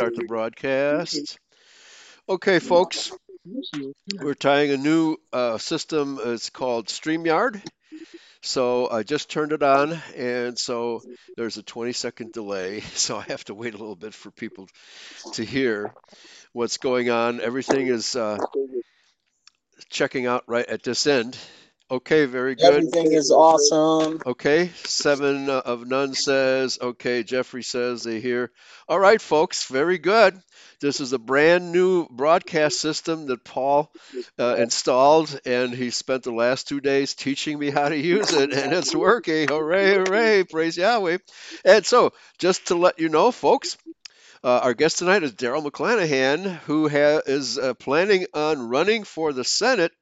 start the broadcast. Okay, folks, we're trying a new uh, system. It's called StreamYard. So I just turned it on, and so there's a 20 second delay. So I have to wait a little bit for people to hear what's going on. Everything is uh, checking out right at this end. Okay, very good. Everything is awesome. Okay, seven uh, of none says, okay, Jeffrey says they hear. All right, folks, very good. This is a brand new broadcast system that Paul uh, installed, and he spent the last two days teaching me how to use it, and it's working. Hooray, hooray, praise Yahweh. And so, just to let you know, folks, uh, our guest tonight is Darrell McClanahan, who ha- is uh, planning on running for the Senate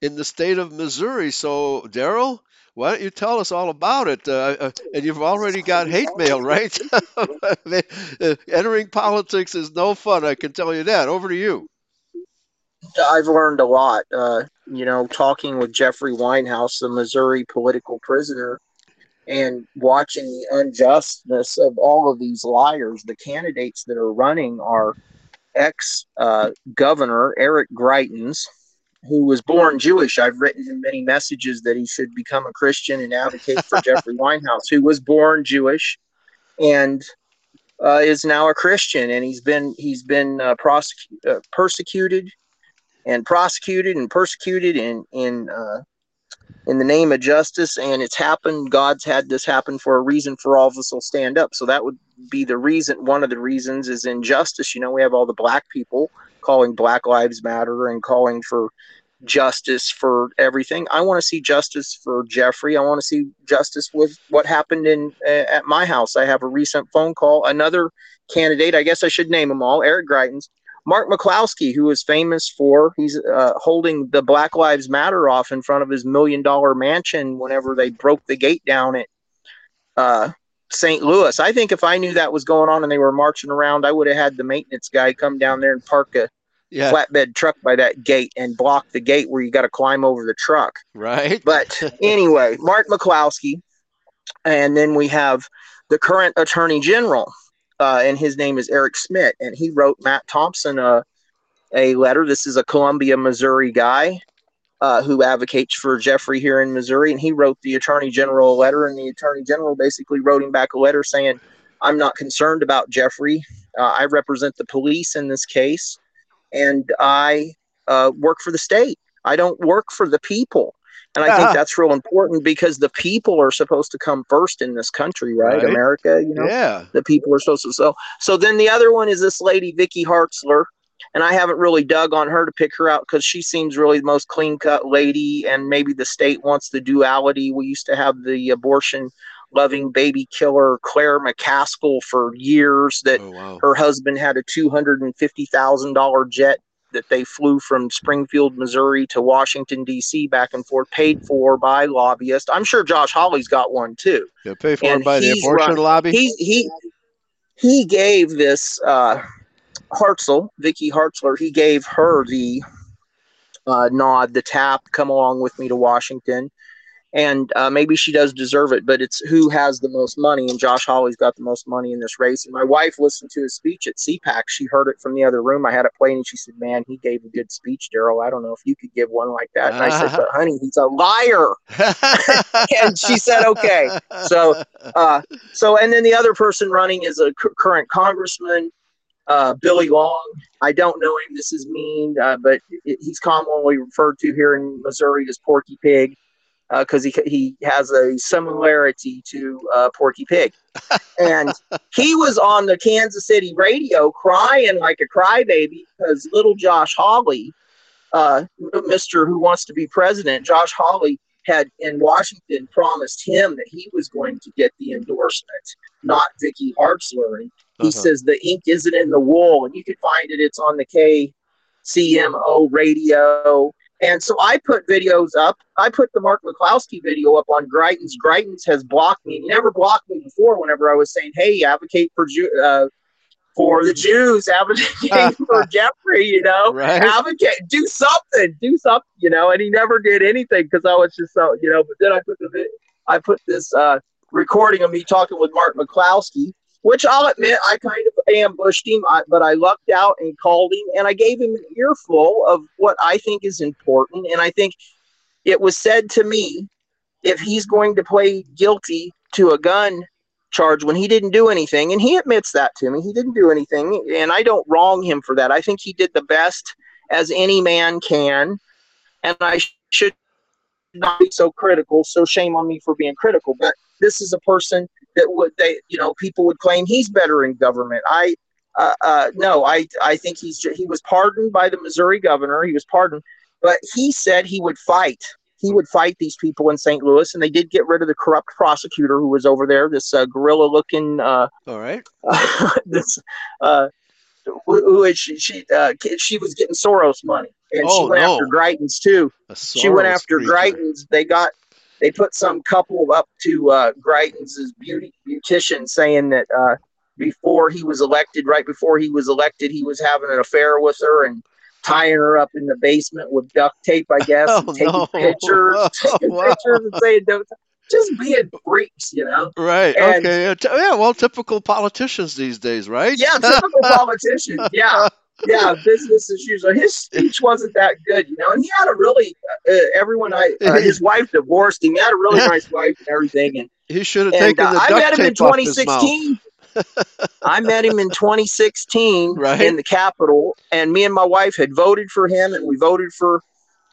in the state of Missouri. So, Darrell, why don't you tell us all about it? Uh, uh, and you've already got hate mail, right? Uh, entering politics is no fun, I can tell you that. Over to you. I've learned a lot. Uh, you know, talking with Jeffrey Weinhaus, the Missouri political prisoner, and watching the unjustness of all of these liars. The candidates that are running are ex uh, governor Eric Greitens, who was born Jewish. I've written him many messages that he should become a Christian and advocate for Jeffrey Weinhaus, who was born Jewish and uh, is now a Christian. And he's been he's been uh, prosecu- uh, persecuted and prosecuted and persecuted in in uh, in the name of justice. And it's happened. God's had this happen for a reason. For all of us will stand up. So that would be the reason. One of the reasons is injustice. You know, we have all the black people calling Black Lives Matter and calling for justice for everything. I want to see justice for Jeffrey. I want to see justice with what happened in uh, at my house. I have a recent phone call. Another candidate, I guess I should name them all, Eric Greitens. Mark McCloskey, who is famous for, he's uh, holding the Black Lives Matter off in front of his million dollar mansion whenever they broke the gate down at uh, St. Louis. I think if I knew that was going on and they were marching around, I would have had the maintenance guy come down there and park a yeah. flatbed truck by that gate and block the gate where you got to climb over the truck. Right. But anyway, Mark McCloskey, and then we have the current Attorney General, uh, and his name is Eric Schmitt, and he wrote Matt Thompson a a letter. This is a Columbia, Missouri guy. Uh, who advocates for Jeffrey here in Missouri, and he wrote the Attorney General a letter, and the Attorney General basically wrote him back a letter saying, "I'm not concerned about Jeffrey. Uh, I represent the police in this case and I uh, work for the state. I don't work for the people. And I think that's real important because the people are supposed to come first in this country, right? right? America, you know. Yeah. The people are supposed to. So, so then the other one is this lady Vicky Hartzler, and I haven't really dug on her to pick her out because she seems really the most clean cut lady, and maybe the state wants the duality. We used to have the abortion loving baby killer Claire McCaskill for years. That oh, wow. her husband had a two hundred and fifty thousand dollar jet that they flew from Springfield, Missouri to Washington D.C. back and forth, paid for by lobbyists. I'm sure Josh Hawley's got one too. Yeah, paid for and by the abortion run, lobby. He he he gave this uh, Hartzell, Vicky Hartzler. He gave her the uh, nod, the tap, come along with me to Washington and uh, maybe she does deserve it, but it's who has the most money, and Josh Hawley's got the most money in this race. And my wife listened to his speech at CPAC. She heard it from the other room. I had it playing, and she said, "Man, he gave a good speech, Darrell. I don't know if you could give one like that." And I said, "But honey, he's a liar." and she said, "Okay." So, uh, so, and then the other person running is a c- current congressman. Uh, Billy Long. I don't know him. This is mean, uh, but it, he's commonly referred to here in Missouri as Porky Pig because uh, he he has a similarity to uh, Porky Pig, and he was on the Kansas City radio crying like a crybaby because little Josh Hawley, uh, Mister Who Wants to Be President, Josh Hawley had in Washington promised him that he was going to get the endorsement, not Vicky Hartzler. And he uh-huh. says the ink isn't in the wool, and you can find it. It's on the KCMO radio and so I put videos up. I put the Mark McCloskey video up on Greitens. Greitens has blocked me. He never blocked me before whenever I was saying, hey, advocate for Jew- uh, for the Jews, advocate for Jeffrey, you know, right. advocate, do something, do something, you know, and he never did anything because I was just so, you know, but then I put the I put this uh, recording of me talking with Mark McCloskey which I'll admit I kind of ambushed him, but I lucked out and called him, and I gave him an earful of what I think is important. And I think it was said to me if he's going to play guilty to a gun charge when he didn't do anything, and he admits that to me, he didn't do anything, and I don't wrong him for that. I think he did the best as any man can, and I should not be so critical. So shame on me for being critical, but this is a person that would they you know people would claim he's better in government. I uh, uh, no, I I think he's he was pardoned by the Missouri governor. He was pardoned, but he said he would fight. He would fight these people in St. Louis, and they did get rid of the corrupt prosecutor who was over there. This uh, gorilla-looking. Uh, All right. this. Uh, who she she, uh, she was getting Soros money, and oh, she went no. after Greitens too. She went after creature. Greitens. They got they put some couple up to uh, Greitens' beauty beautician, saying that uh, before he was elected, right before he was elected, he was having an affair with her and tying her up in the basement with duct tape, I guess, oh, and taking no. pictures, taking wow. pictures and saying, don't. just being freaks, you know. Right. And, okay. Yeah. Well, typical politicians these days, right? Yeah, typical politicians. Yeah yeah, business as usual. His speech wasn't that good, you know, and he had a really uh, everyone. I uh, his wife divorced him. He had a really nice wife and everything, and he should have taken uh, the duct I met him in 2016. I met him in 2016 right. in the Capitol, and me and my wife had voted for him, and we voted for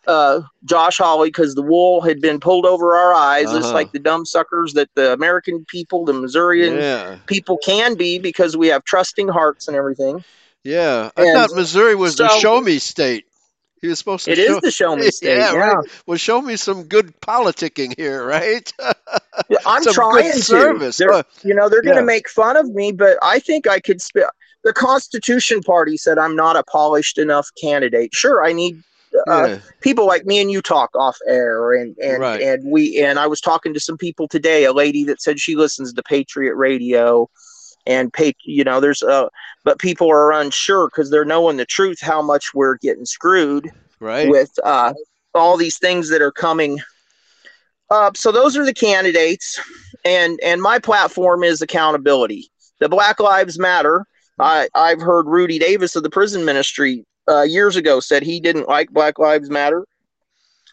uh, Josh Hawley because the wool had been pulled over our eyes, uh-huh. just like the dumb suckers that the American people, the Missourian yeah. people can be because we have trusting hearts and everything. Yeah, I and thought Missouri was so, the show me state. He was supposed to. It show, is the show me state. Yeah, yeah. Right. Well, show me some good politicking here, right? yeah, I'm trying to. Service. You know, they're going to make fun of me, but I think I could. Sp- the Constitution Party said I'm not a polished enough candidate. Sure, I need uh, yeah. people like me and you talk off air and and right. and we and I was talking to some people today a lady that said she listens to Patriot Radio and pay you know there's uh but people are unsure because they're knowing the truth how much we're getting screwed right. with uh all these things that are coming up. So those are the candidates and and my platform is accountability. The black lives matter i i've heard rudy davis of the prison ministry uh, years ago said he didn't like black lives matter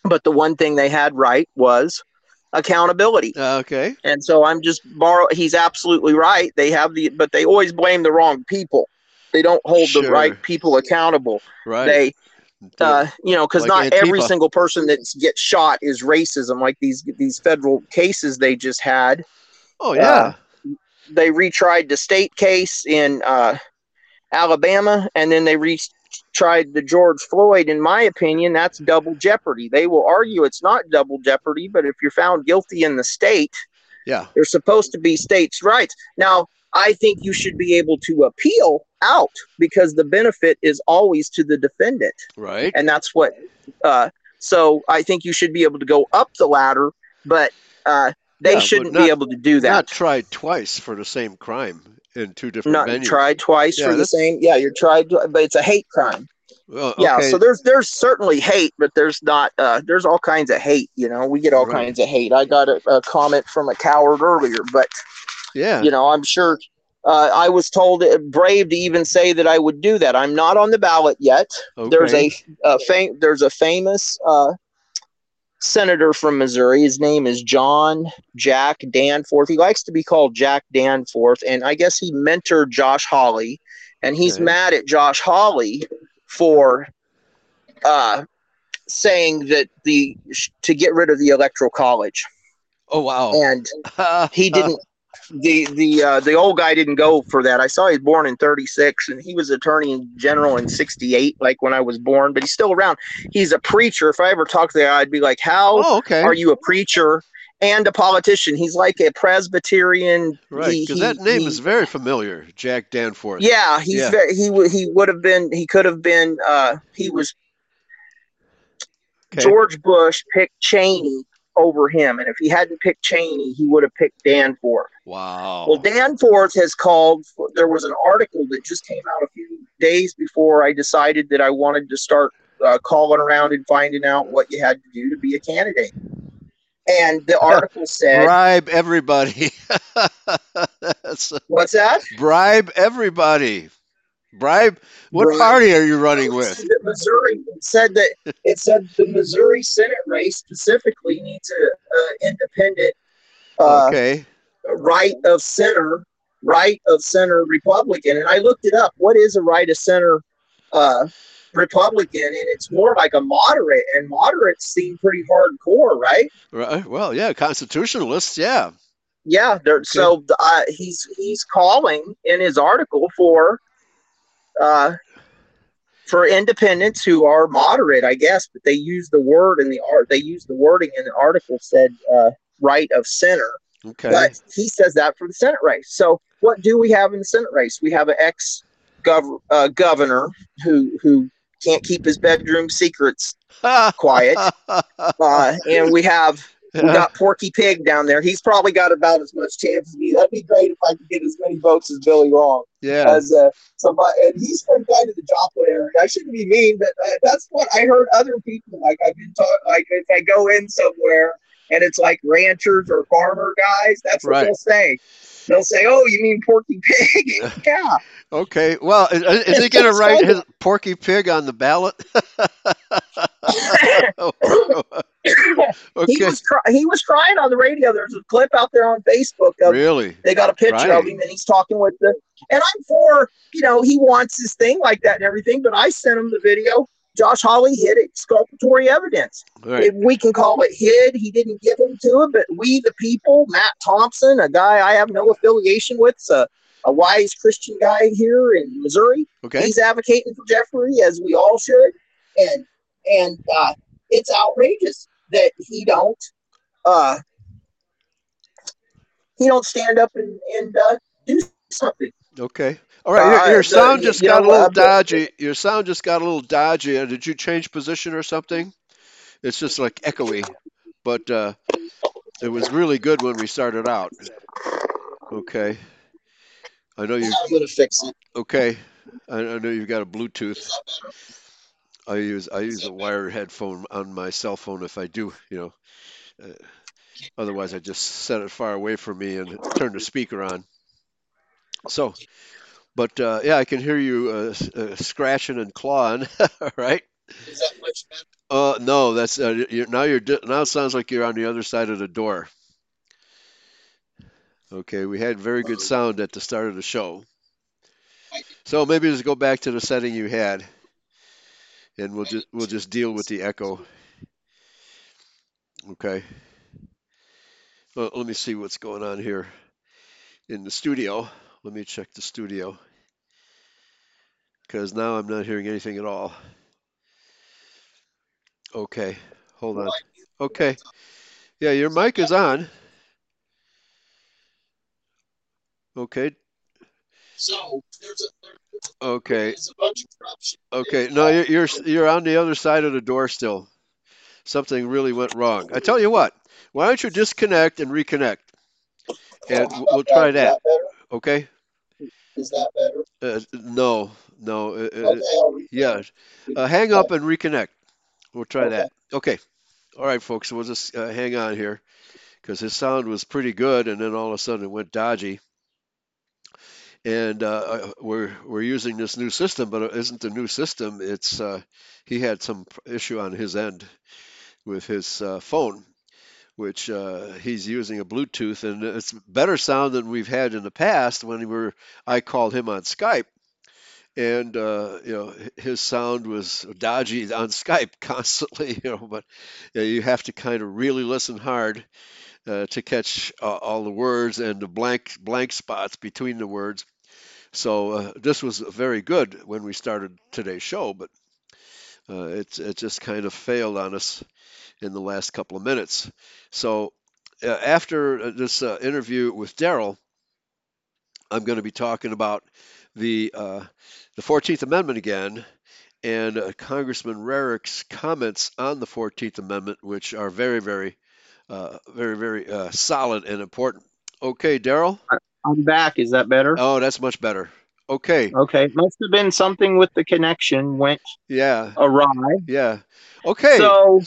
but the one thing they had right was accountability. Okay. And so I'm just borrow. He's absolutely right. They have the, but they always blame the wrong people. They don't hold sure. the right people accountable. Right. They, uh, you know, because like not Antifa. every single person that gets shot is racism. Like these these federal cases they just had. Oh yeah. Uh, they retried the state case in uh, Alabama, and then they re- tried the George Floyd, in my opinion, that's double jeopardy. They will argue it's not double jeopardy, but if you're found guilty in the state, yeah, there's supposed to be states' rights. Now, I think you should be able to appeal out because the benefit is always to the defendant, right? And that's what. Uh, so I think you should be able to go up the ladder, but uh, they yeah, shouldn't not, be able to do that. Not tried twice for the same crime in two different not venues. tried twice yeah, for the same. Yeah, you're tried, but it's a hate crime. Well, okay. Yeah, so there's there's certainly hate, but there's not. Uh, there's all kinds of hate. You know, we get all right. kinds of hate. I got a, a, comment from a coward earlier, but yeah, you know, I'm sure. Uh, I was told uh, brave to even say that I would do that. I'm not on the ballot yet. Okay. There's a, a fam- there's a famous uh, senator from Missouri. His name is John Jack Danforth. He likes to be called Jack Danforth, and I guess he mentored Josh Hawley, and he's okay. mad at Josh Hawley for uh, saying that the to get rid of the electoral college. Oh wow! And he didn't the the uh, the old guy didn't go for that. I saw he was born in 36 and he was attorney general in 68 like when I was born, but he's still around. He's a preacher. If I ever talked to the guy, I'd be like, "How oh, okay. are you a preacher and a politician?" He's like a Presbyterian. Right, because that name he, is very familiar, Jack Danforth. Yeah, he's yeah. Very, he he would have been he could have been uh he was okay. George Bush picked Cheney over him. And if he hadn't picked Cheney, he would have picked Danforth. Wow. Well, Danforth has called, for, there was an article that just came out a few days before I decided that I wanted to start uh, calling around and finding out what you had to do to be a candidate. And the article said bribe everybody. What's that? bribe everybody. Bribe. What Bribe. party are you running with? Said that Missouri it said that it said the Missouri Senate race specifically needs a, a independent uh, Okay. right of center, right of center Republican, and I looked it up. What is a right of center uh, Republican? And it's more like a moderate, and moderates seem pretty hardcore, right? Right. Well, yeah, constitutionalists. Yeah. Yeah, they're, so uh, he's he's calling in his article for uh, for independents who are moderate, I guess, but they use the word in the art. They use the wording in the article said uh, right of center, Okay. but he says that for the Senate race. So what do we have in the Senate race? We have an ex gov- uh, governor who who can't keep his bedroom secrets quiet, uh, and we have we got Porky Pig down there. He's probably got about as much chance as me. That'd be great if I could get as many votes as Billy Long. yeah. As uh, somebody, and he's from kind of the Joplin area. I shouldn't be mean, but uh, that's what I heard other people like. I've been taught like if I go in somewhere and it's like ranchers or farmer guys, that's what Right. they'll say. They'll say, "Oh, you mean Porky Pig?" yeah. Okay. Well, is, is he going to write his Porky Pig on the ballot? he was cry- he was crying on the radio. There's a clip out there on Facebook of Really? They got a picture Right. of him and he's talking with the and I'm for, you know, he wants his thing like that and everything, but I sent him the video. Josh Hawley hid exculpatory evidence. Right. If we can call it hid, he didn't give him to him, but we the people, Matt Thompson, a guy I have no affiliation with, a wise Christian guy here in Missouri. Okay. He's advocating for Jeffrey as we all should. And and uh, it's outrageous that he don't uh he don't stand up and, and uh, do something. Okay. All right. Your, your sound just got know, a little dodgy. Your sound just got a little dodgy. Uh, Did you change position or something? It's just like echoey, but uh, it was really good when we started out. Okay. I know you. I'm gonna fix it. Okay. I, I know you've got a Bluetooth. I use I use a wired headphone on my cell phone if I do, you know. Uh, otherwise, I just set it far away from me and turn the speaker on. So, but uh, yeah, I can hear you uh, uh, scratching and clawing. All right. Is that much better? Uh, no, that's uh, you're, now you're now it sounds like you're on the other side of the door. Okay, we had very good sound at the start of the show. So maybe just go back to the setting you had, and we'll just we'll just deal with the echo. Okay. Well, let me see what's going on here in the studio. Let me check the studio because now I'm not hearing anything at all. Okay, hold on. Okay. Yeah, your mic is on. Okay. So there's a Okay. there's a bunch of corruption. Okay. No, you're you're you're on the other side of the door still. Something really went wrong. I tell you what. Why don't you disconnect and reconnect? And we'll- try that. Okay. Is that better? Uh, no, no. Uh, uh, Okay, yeah. Uh, hang up and reconnect. We'll try that. Okay. All right, folks. We'll just uh, hang on here because his sound was pretty good, and then all of a sudden it went dodgy. And uh, uh, we're we're using this new system, but it isn't the new system. It's uh, he had some issue on his end with his uh, phone, which uh, he's using a Bluetooth, and it's better sound than we've had in the past when we were I called him on Skype and uh, you know his sound was dodgy on Skype constantly, you know. But yeah, you have to kind of really listen hard to catch all the words and the blank blank spots between the words. So uh, this was very good when we started today's show, but uh, it it just kind of failed on us in the last couple of minutes. So uh, after uh, this uh, interview with Darrell, I'm going to be talking about the uh, the 14th Amendment again, and Congressman Rarick's comments on the 14th Amendment, which are very, very, very, very solid and important. Okay, Darrell. I'm back. Is that better? Oh, that's much better. Okay. Okay. Must have been something with the connection went Yeah. awry. Yeah. Okay. So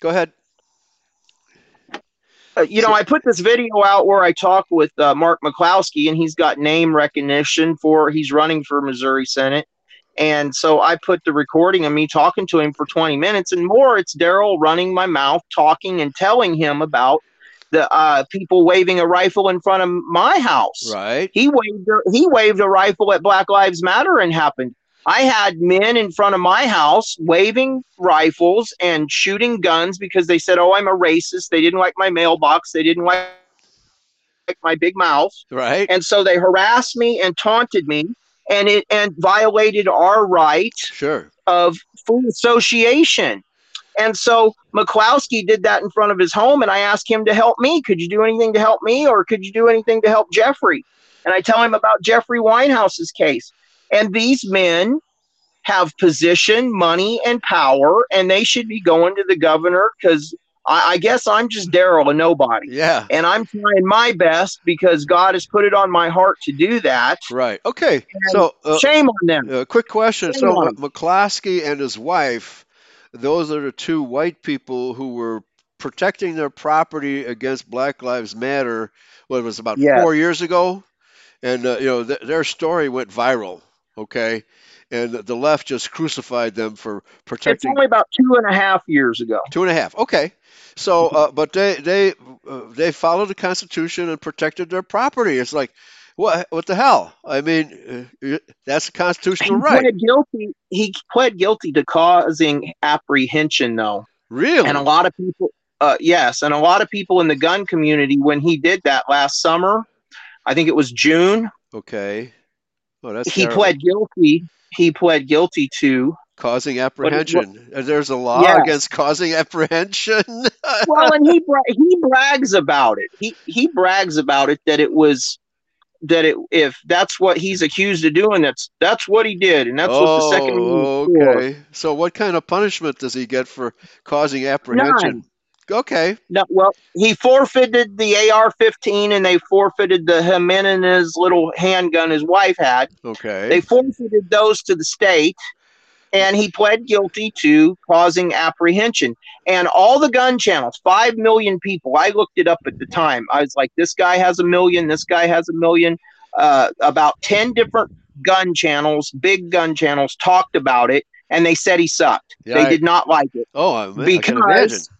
Go ahead. uh, you know, I put this video out where I talk with uh, Mark McCloskey, and he's got name recognition for he's running for Missouri Senate. And so I put the recording of me talking to him for 20 minutes and more. It's Darrell running my mouth, talking and telling him about the uh, people waving a rifle in front of my house. Right. He waved a, he waved a rifle at Black Lives Matter and happened. I had men in front of my house waving rifles and shooting guns because they said, "Oh, I'm a racist." They didn't like my mailbox. They didn't like my big mouth. Right. And so they harassed me and taunted me and it and violated our right Sure. of free association. And so McCloskey did that in front of his home, and I asked him to help me. Could you do anything to help me, or could you do anything to help Jeffrey? And I tell him about Jeffrey Weinhaus's case. And these men have position, money, and power, and they should be going to the governor because I, I guess I'm just Darrell, a nobody. Yeah. And I'm trying my best because God has put it on my heart to do that. Right. Okay. So, uh, Shame on them. uh, quick question. Hang So. McCloskey and his wife, those are the two white people who were protecting their property against Black Lives Matter. What it was about Yeah. four years ago, and uh, you know th- their story went viral. Okay, and the left just crucified them for protecting. It's only about two and a half years ago. Two and a half. Okay. So, uh, but they they uh, they followed the Constitution and protected their property. It's like, what what the hell? I mean, uh, that's a He constitutional right. pled guilty. He pled guilty to causing apprehension, though. Really? And a lot of people, uh, yes, and a lot of people in the gun community, when he did that last summer, I think it was June, Okay. Oh, that's he terrible. pled guilty. He pled guilty to. causing apprehension. Uh, There's a law Yes. against causing apprehension. Well, and he bra- he brags about it. He he brags about it that it was that it if that's what he's accused of doing, that's that's what he did, and that's what the second oh, for. okay. So, what kind of punishment does he get for causing apprehension? None. Okay. No, well, he forfeited the AR-15, and they forfeited the Jimenez little handgun his wife had. Okay. They forfeited those to the state, and he pled guilty to causing apprehension. And all the gun channels, five million people. I looked it up at the time. I was like, this guy has a million. This guy has a million. Uh, about ten different gun channels, big gun channels, talked about it, and they said he sucked. Yeah, they I- did not like it oh, I, I can imagine. because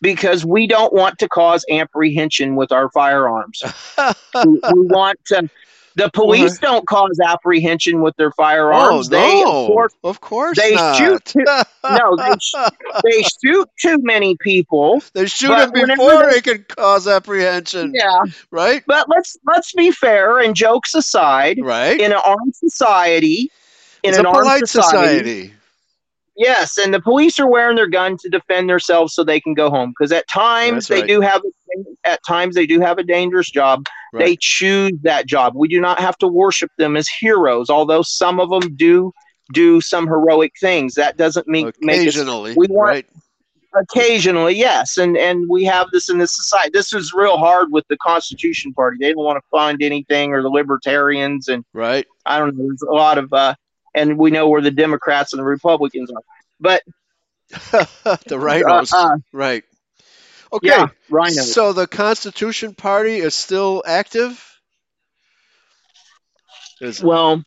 because we don't want to cause apprehension with our firearms. we, we want to. The police don't cause apprehension with their firearms. oh firearms. no! They, of course, Of course they not. shoot too- no, they, sh- they shoot too many people. They shoot them before they- they can cause apprehension, Yeah, right? but let's let's be fair and jokes aside. Right. In an armed society, in it's an a armed polite society. Yes, and the police are wearing their gun to defend themselves so they can go home. Because at times That's they right. do have, at times they do have a dangerous job. They choose that job. We do not have to worship them as heroes, although some of them do do some heroic things. That doesn't make make us Occasionally, we want- right? occasionally, yes, and and we have this in this society. This is real hard with the Constitution Party. They don't want to fund anything, or the Libertarians, and Right. I don't know. There's a lot of, uh, and we know where the Democrats and the Republicans are. But the uh, rhinos. uh, right. Okay. yeah. So the Constitution Party is still active. Is Well,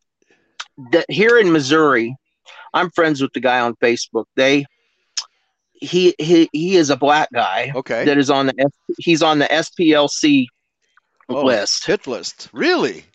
the, here in Missouri, I'm friends with the guy on Facebook. They, he, he, he is a black guy okay. that is on the, he's on the SPLC Oh, list. Hit list. Really?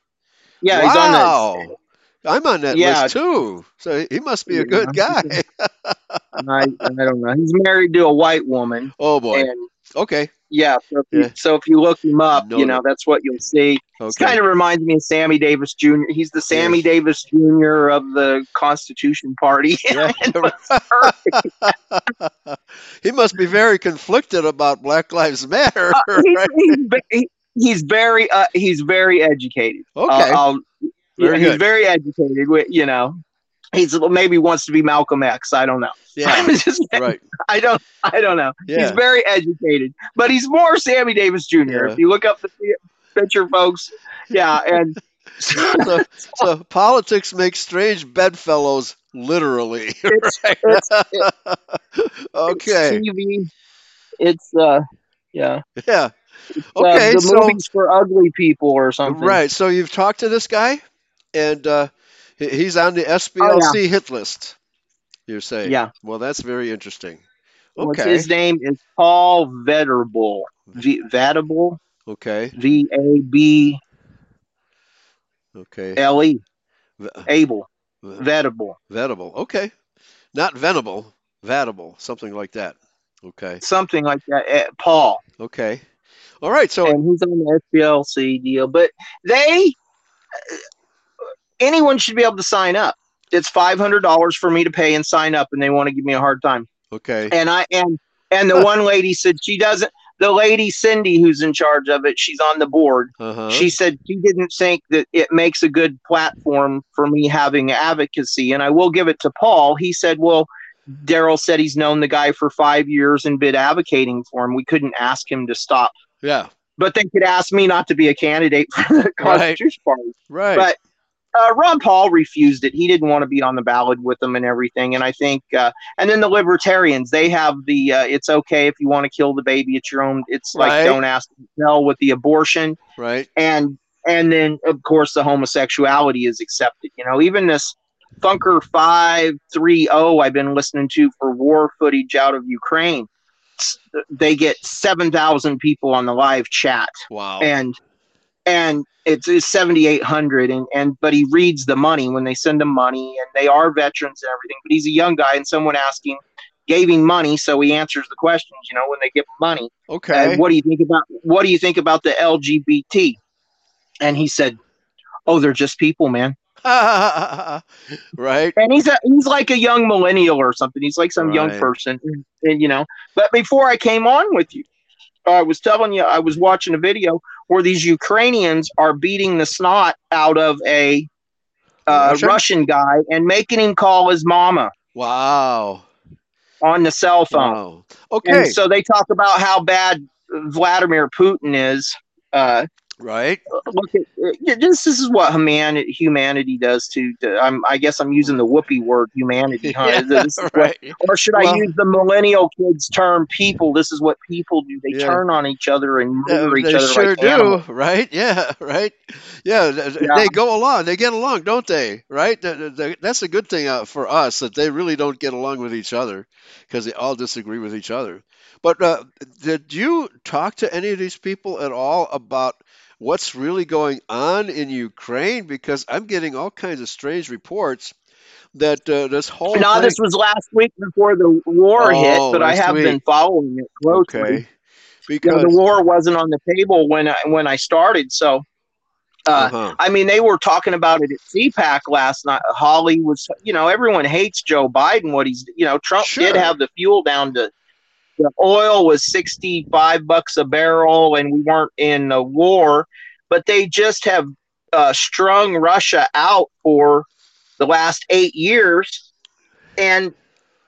Yeah, he's on wow. I'm on that Yeah. list too. So he must be a good guy. I, I don't know. He's married to a white woman, oh boy. and Okay. yeah. So if, Yeah. you, so if you look him up, Know you know that's what you'll see. It kind of reminds me of Sammy Davis Jr. He's the Sammy Yes. Davis Jr. of the Constitution Party. Yeah. He must be very conflicted about Black Lives Matter. Uh, he's, right? he's, he- he's very uh, he's very educated. Okay. Uh, Very yeah, he's very educated. You know, he's maybe wants to be Malcolm X. I don't know. yeah. Just, Right. I don't I don't know. Yeah. He's very educated, but he's more Sammy Davis Jr. Yeah. If you look up the picture, folks, yeah, and So, so politics makes strange bedfellows, literally. It's- right? it's- okay. It's TV. It's uh, Yeah. Yeah. Uh, Okay, the so movies for ugly people or something. right. So you've talked to this guy, and uh, he's on the SPLC hit list. You're saying? Oh, Yeah. Well, that's very interesting. What's Okay. his name is Paul Vetterable. V- Vetterable. Okay. V A B Okay. L E. V- Able. v- Vetterable. Vetable. Okay. Not venable. Vatable. Something like that. Okay. Something like that. Eh, Paul. Okay. All right. So and he's on the SPLC deal. But they, anyone should be able to sign up. It's five hundred dollars for me to pay and sign up, and they want to give me a hard time. okay. And I and and the one lady said she doesn't. The lady Cindy, who's in charge of it, she's on the board. Uh huh. She said she didn't think that it makes a good platform for me having advocacy, and I will give it to Paul. He said, "Well." Darrell said he's known the guy for five years and been advocating for him. We couldn't ask him to stop Yeah. but they could ask me not to be a candidate for the Constitution Party. Right. But uh, Ron Paul refused it. He didn't want to be on the ballot with them and everything. And I think, uh, and then the Libertarians, they have the uh, it's okay if you want to kill the baby, it's your own. It's like Right. don't ask to tell with the abortion, right. and and then of course the homosexuality is accepted. You know, even this Funker five three zero I've been listening to for war footage out of Ukraine. They get seven thousand people on the live chat Wow. and and it's, it's 7800 and and but he reads the money when they send him money and they are veterans and everything but he's a young guy and someone asking gave him money so he answers the questions you know when they give him money. Okay. and what do you think about what do you think about the lgbt and he said oh they're just people man. Right. and he's a, he's like a young millennial or something. He's like some young person and, and, you know. But before i came on with you i was telling you i was watching a video where these ukrainians are beating the snot out of a uh, Russian? russian guy and making him call his mama Wow. on the cell phone Wow. Okay. and so they talk about how bad vladimir putin is uh, right. look at this. This is what humanity humanity does to. to I'm, I guess I'm using the whoopee word humanity. Huh? Yeah, This is what- or should Well- I use the millennial kids term? People. This is what people do. They Yeah. turn on each other and Yeah, murder each they other sure like do, animals. right? Yeah, right. Yeah, th- th- Yeah. they go along. They get along, don't they? Right? Th- th- th- That's a good thing uh, for us that they really don't get along with each other because they all disagree with each other. But uh, did you talk to any of these people at all about what's really going on in Ukraine? Because I'm getting all kinds of strange reports that uh, this whole No, thing. this was last week before the war hit, Oh, but I have week. been following it closely. okay, You know, because the war wasn't on the table when I when I started, so. Uh, uh-huh. I mean, they were talking about it at CPAC last night. Hawley was, you know, everyone hates Joe Biden. What he's, you know, Trump Sure. did have the fuel down to the oil was sixty-five bucks a barrel, and we weren't in a war. But they just have uh, strung Russia out for the last eight years, and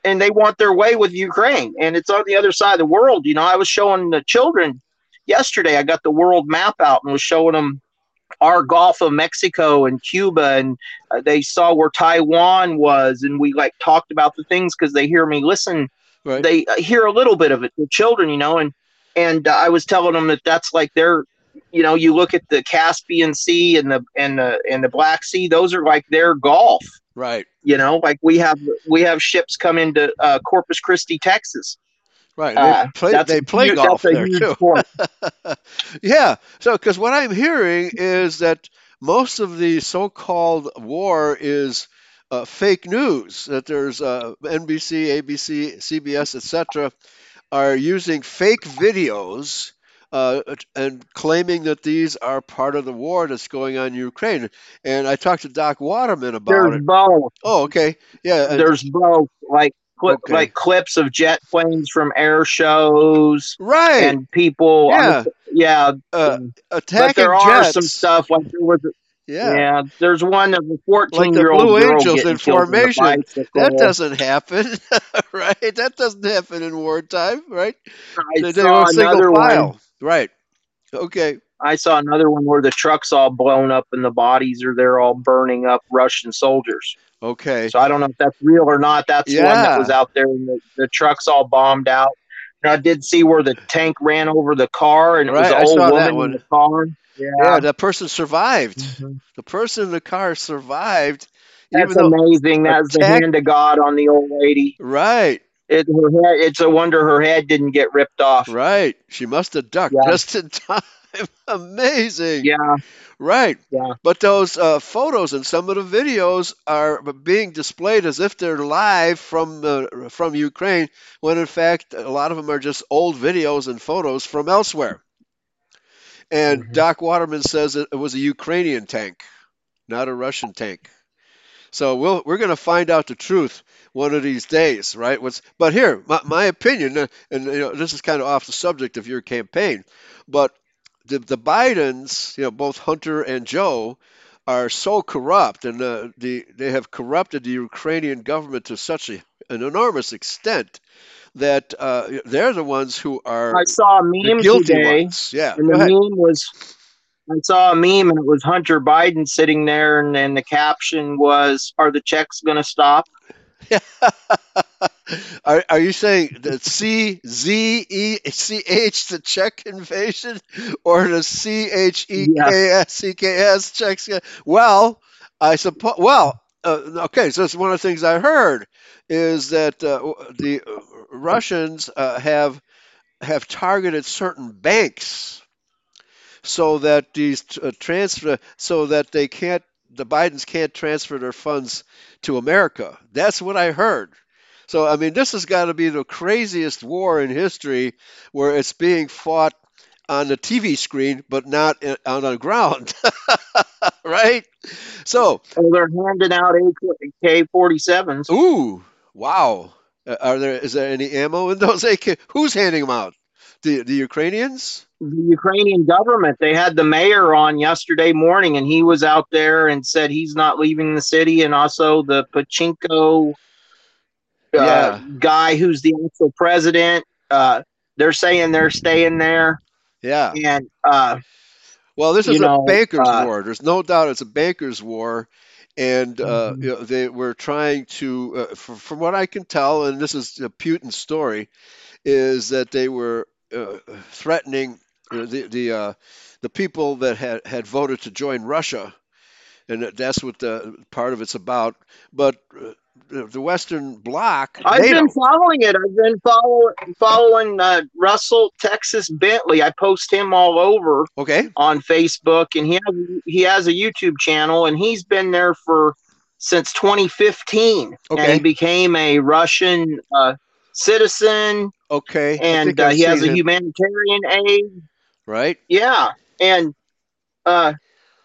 and they want their way with Ukraine, and it's on the other side of the world. You know, I was showing the children yesterday. I got the world map out and was showing them our Gulf of Mexico and Cuba, and uh, they saw where Taiwan was, and we like talked about the things because they hear me listen. Right. They uh, hear a little bit of it, the children, you know, and and uh, I was telling them that that's like their, you know, you look at the Caspian Sea and the and the and the Black Sea; those are like their Gulf. right, You know, like we have we have ships come into uh, Corpus Christi, Texas. right. Uh, they play, they play huge- golf there too. yeah. So, because what I'm hearing is that most of the so-called war is uh, fake news. That there's uh, NBC, ABC, CBS, etc., are using fake videos uh, and claiming that these are part of the war that's going on in Ukraine. And I talked to Doc Waterman about There's it. both. Oh, okay. Yeah. and- There's both. Like cli- Okay. like clips of jet planes from air shows right. and people. yeah. yeah. Uh, but attacking there are some stuff like there was. Yeah. Yeah. there's one of a Like 14 the year old Blue girl Angels in killed in the formation. That doesn't happen, right? That doesn't happen in wartime, right? I They, saw another one. right? Okay, I saw another one where the truck's all blown up and the bodies are there all burning up Russian soldiers. okay, So I don't know if that's real or not. That's the one that was out there and the, the truck's all bombed out. I did see where the tank ran over the car, and it Right, was an old woman in the car. Yeah, Yeah, that person survived. Mhm. The person in the car survived, that's amazing. That's the hand of God on the old lady. right, It, her head, it's a wonder her head didn't get ripped off. right. She must have ducked Yeah. just in time. Amazing. Yeah, Right. Yeah. But those uh, photos and some of the videos are being displayed as if they're live from uh, from Ukraine, when in fact a lot of them are just old videos and photos from elsewhere. And Mhm. Doc Waterman says it, was a Ukrainian tank, not a Russian tank. So we'll, we're going to find out the truth one of these days, right? What's, but here, my, my opinion, uh, and you know, this is kind of off the subject of your campaign, but the, the Bidens, you know, both Hunter and Joe, are so corrupt, and uh, the, they have corrupted the Ukrainian government to such a, an enormous extent that uh, they're the ones who are I saw a meme guilty today, ones. Yeah, and the ahead. meme was I saw a meme, and it was Hunter Biden sitting there, and, and the caption was, "Are the checks going to stop?" are, are you saying the C Z E C H the check invasion or the C H E K S C K S Czechs? Well, I suppose. Well, uh, okay. So it's one of the things I heard is that uh, the Russians uh, have have targeted certain banks so that these uh, transfer so that they can't the Bidens can't transfer their funds to America. That's what I heard. So I mean, this has got to be the craziest war in history, where it's being fought on the TV screen, but not in, on the ground, right? So, Oh, they're handing out AK forty sevens. ooh, wow. Uh, Are there is there any ammo in those AK? Who's handing them out? The the Ukrainians? The Ukrainian government. They had the mayor on yesterday morning, and he was out there and said he's not leaving the city, and also the Pachinko uh, Yeah. guy who's the actual president. Uh, they're saying they're staying there, Yeah. and uh, Well, this is know, a bankers' uh, war. There's no doubt it's a bankers' war, and uh, Mhm. you know, they were trying to, uh, from, from what I can tell, and this is uh, Putin's story, is that they were uh, threatening uh, the the uh, the people that had had voted to join Russia, and that's what the part of it's about. But uh, the Western Bloc, I've NATO, been following it. I've been follow, following uh, Russell Texas Bentley. I post him all over okay, on Facebook, and he has, he has a YouTube channel, and he's been there for since 2015. And Okay. he became a Russian uh, citizen, okay, and uh, he has a him, humanitarian aid. right. Yeah, and uh,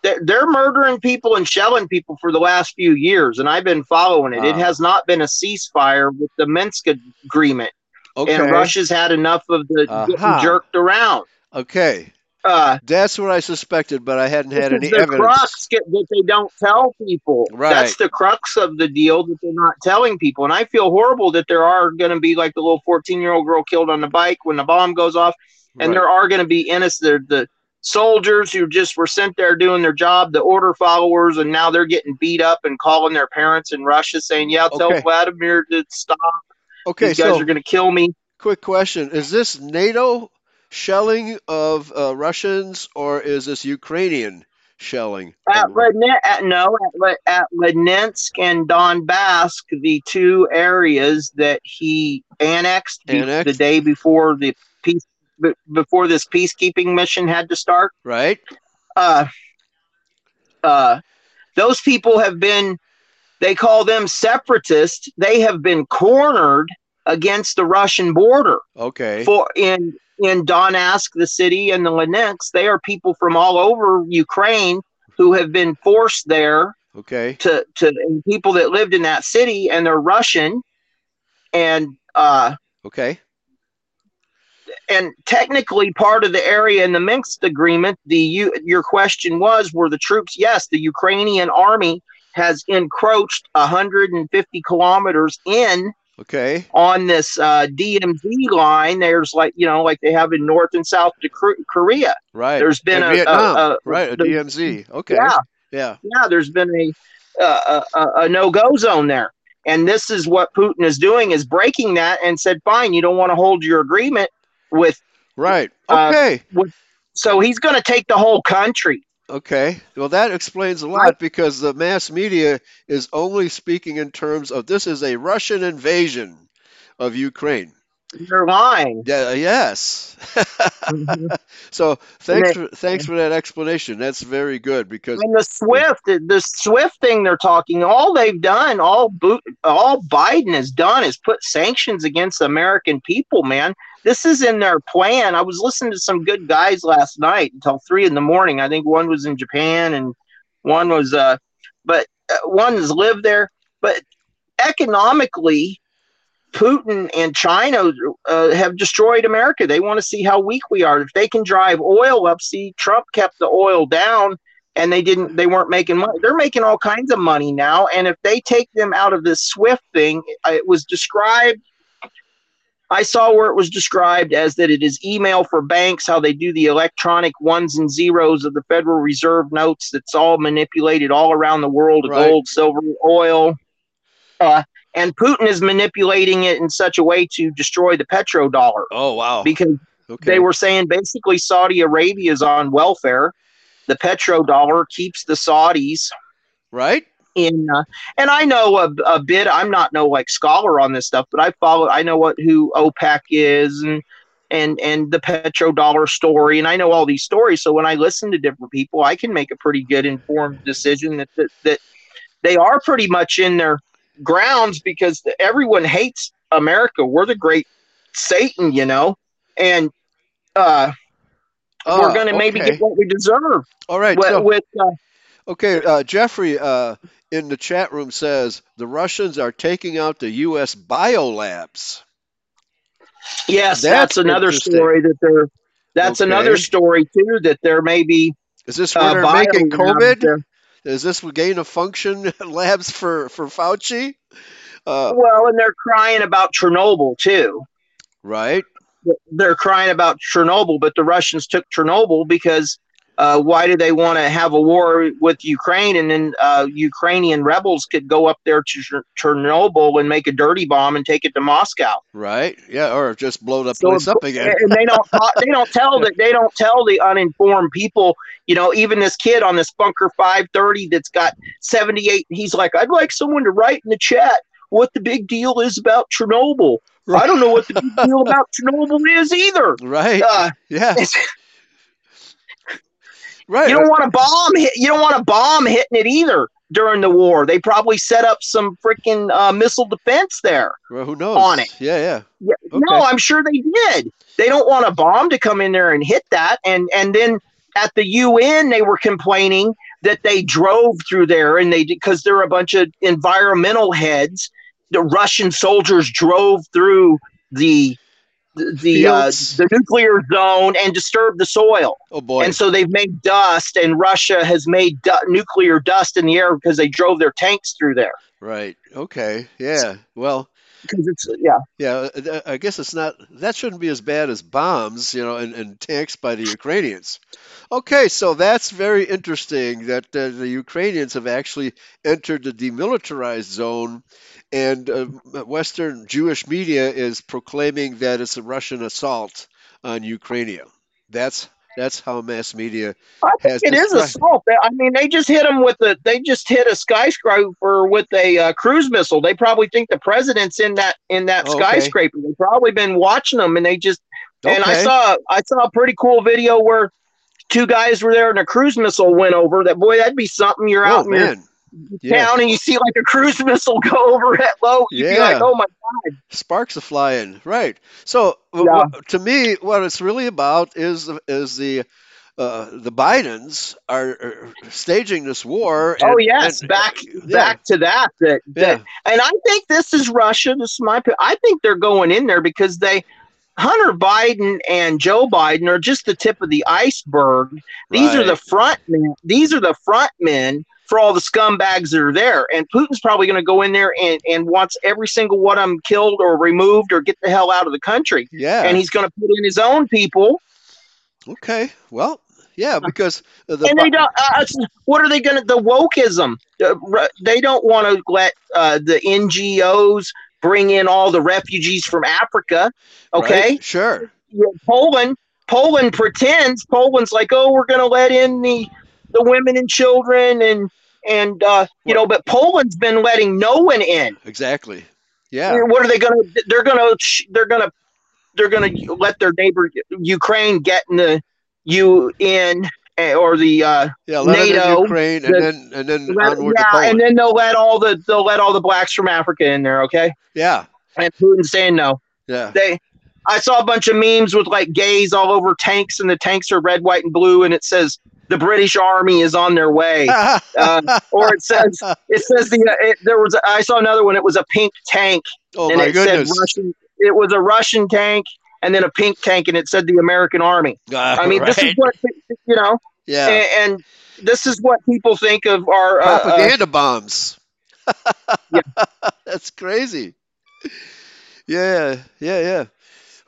they're, they're murdering people and shelling people for the last few years, and I've been following it. It has not been a ceasefire with the Minsk agreement, Okay, and Russia's had enough of the getting jerked around. okay. Uh, That's what I suspected, but I hadn't had any the evidence. crux that they don't tell people. Right. That's the crux of the deal that they're not telling people. And I feel horrible that there are going to be like the little 14 year old girl killed on the bike when the bomb goes off, and Right. there are going to be innocent the soldiers who just were sent there doing their job, the order followers, and now they're getting beat up and calling their parents in Russia saying, "Yeah, tell Okay. Vladimir to stop. Okay, These guys so are going to kill me." quick question: Is this NATO shelling of uh, Russians, or is this Ukrainian shelling? At, Ledne- at no, at, at and Donbass, the two areas that he annexed, be- Annexed. the day before the peace, be- before this peacekeeping mission had to start. right? Uh, uh, those people have been, they call them separatists. They have been cornered against the Russian border Okay. for in in Donetsk, the city, and the Lenetsk. They are people from all over Ukraine who have been forced there Okay. to to people that lived in that city and they're Russian and uh Okay. And technically part of the area in the Minsk agreement the you your question was were the troops yes the Ukrainian army has encroached 150 kilometers in Okay. on this uh, DMZ line there's like you know like they have in North and South Korea Right. there's been a, a- a- right. A the- DMZ. Okay. yeah Yeah. yeah, there's been a a, a, a no go zone there, And this is what Putin is doing is breaking that and said, fine, you don't want to hold your agreement with. Right. Uh, Okay. So he's going to take the whole country. Okay. Well, that explains a lot Right. because the mass media is only speaking in terms of this is a Russian invasion of Ukraine. You're lying. Yeah. Yes. so thanks for thanks for that explanation. That's very good because And the Swift, the Swift thing they're talking, all they've done, all boot, all Biden has done is put sanctions against the American people. Man, this is in their plan. I was listening to some good guys last night until three in the morning. I think one was in Japan and one was, uh, but uh, one has lived there. But economically, Putin and China uh, have destroyed America. They want to see how weak we are. If they can drive oil up, see, Trump kept the oil down and they didn't they weren't making money they're making all kinds of money now and if they take them out of this swift thing it was described i saw where it was described as that it is email for banks how they do the electronic ones and zeros of the federal reserve notes that's all manipulated all around the world Right. gold silver oil uh, and putin is manipulating it in such a way to destroy the petrodollar oh wow. because Okay. they were saying basically Saudi Arabia is on welfare. The petrodollar keeps the Saudis right. in, uh, and I know a, a bit. I'm not no like scholar on this stuff, but I follow. I know what who OPEC is and and and the petrodollar story, and I know all these stories. So when I listen to different people, I can make a pretty good informed decision that that, that they are pretty much in their grounds because everyone hates America. We're the great Satan, you know, and uh, we're Ah, going to maybe okay. get what we deserve All right. with, So with uh, Okay, uh, Jeffrey uh, in the chat room says the Russians are taking out the U.S. biolabs. yes, That's that's, another story that they're. That's Okay. another story too that there may be Is this where uh, they're making biolabs COVID? Is this gain of function labs for for Fauci? Uh, Well, and they're crying about Chernobyl too. right. They're crying about Chernobyl, but the Russians took Chernobyl because uh, why do they want to have a war with Ukraine and then uh, Ukrainian rebels could go up there to Cher- Chernobyl and make a dirty bomb and take it to Moscow? Right. Yeah. Or just blow the So place up again. and they don't they don't tell that they don't tell the uninformed people you know even this kid on this Funker 530 that's got 78 he's like i'd like someone to write in the chat what the big deal is about chernobyl i don't know what the big deal about chernobyl is either Right. uh, Yeah. Right. you don't want a bomb hit you don't want a bomb hitting it either during the war they probably set up some freaking uh, missile defense there Well, who knows? on it. Yeah. Yeah. Yeah, Okay. No, I'm sure they did. They don't want a bomb to come in there and hit that. And and then at the UN, they were complaining that they drove through there and they because they're a bunch of environmental heads. The Russian soldiers drove through the the the, uh, the nuclear zone and disturb the soil. Oh boy. And so they've made dust, and Russia has made du- nuclear dust in the air because they drove their tanks through there. Right. Okay. Yeah. Well. Because it's yeah, Yeah, uh, I guess it's not. That shouldn't be as bad as bombs, you know, and, and tanks by the Ukrainians. Okay, so that's very interesting that uh, the Ukrainians have actually entered the demilitarized zone, and uh, Western Jewish media is proclaiming that it's a Russian assault on Ukraine. That's that's how mass media I has think it is described- assault. I mean, they just hit them with a. They just hit a skyscraper with a uh, cruise missile. They probably think the president's in that in that Okay. skyscraper. They've probably been watching them, and they just. And I saw I saw a pretty cool video where two guys were there and a cruise missile went over. That boy, that'd be something. You're Oh out man, yeah, town and you see like a cruise missile go over at low. You'd be like, oh my. God. Sparks are flying. Right. So Yeah. to me, what it's really about is the- is the uh, the Bidens are, staging this war. Oh and- yes, and- back yeah, back to that. That, Yeah. and I think this is Russia. This is my. I think they're going in there because they. Hunter Biden and Joe Biden are just the tip of the iceberg. These are the front men. These are the front men for all the scumbags that are there. And Putin's probably going to go in there and, and wants every single one of them killed or removed or get the hell out of the country. Yeah. And he's going to put in his own people. okay. Well, yeah, because the and they don't. Uh, what are they going to? The wokeism. Uh, they don't want to let uh, the NGOs bring in all the refugees from Africa. Okay, right? sure. Poland. Poland pretends. Poland's like, oh, we're going to let in the the women and children and and uh, you know, but Poland's been letting no one in. Exactly. Yeah. What are they going to? They're going to. They're going to. They're going to let their neighbor Ukraine get in the UN in or the uh, yeah, NATO, Ukraine, and the, then and then let, onward yeah, and then they'll let all the they'll let all the blacks from Africa in there. Okay. Yeah. And Putin's saying no. Yeah. They. I saw a bunch of memes with like gays all over tanks, and the tanks are red, white, and blue, and it says the British Army is on their way, uh, or it says it says the uh, it, there was I saw another one. It was a pink tank, oh and my it goodness. said Russian. It was a Russian tank, and then a pink tank, and it said the American Army. Ah, I mean, this is what you know, yeah. and, and this is what people think of our uh, uh, propaganda bombs. Yeah. That's crazy. Yeah, yeah, yeah.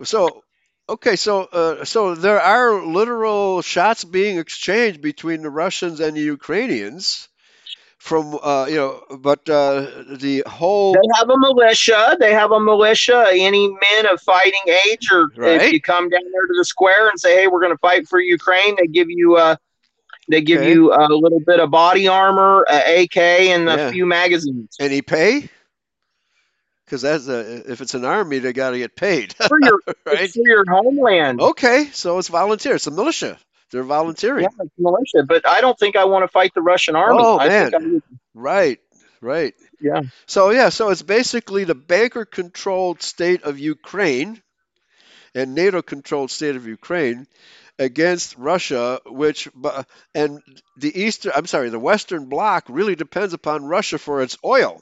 So, okay, so uh, so there are literal shots being exchanged between the Russians and the Ukrainians from uh, you know, but uh, the whole They have a militia. They have a militia. Any men of fighting age, or Right. if you come down there to the square and say, "Hey, we're going to fight for Ukraine," they give you uh, they give Okay. you a little bit of body armor, a AK, and a Yeah. few magazines any pay because that's a, if it's an army, they got to get paid, for your right? for your homeland. Okay, so it's volunteer. It's a militia. They're volunteering. Yeah, it's militia. But I don't think I want to fight the Russian army. Oh, I man. I Right, right. yeah. So yeah, so it's basically the banker-controlled state of Ukraine and NATO-controlled state of Ukraine against Russia, which and the eastern, I'm sorry, the Western Bloc really depends upon Russia for its oil.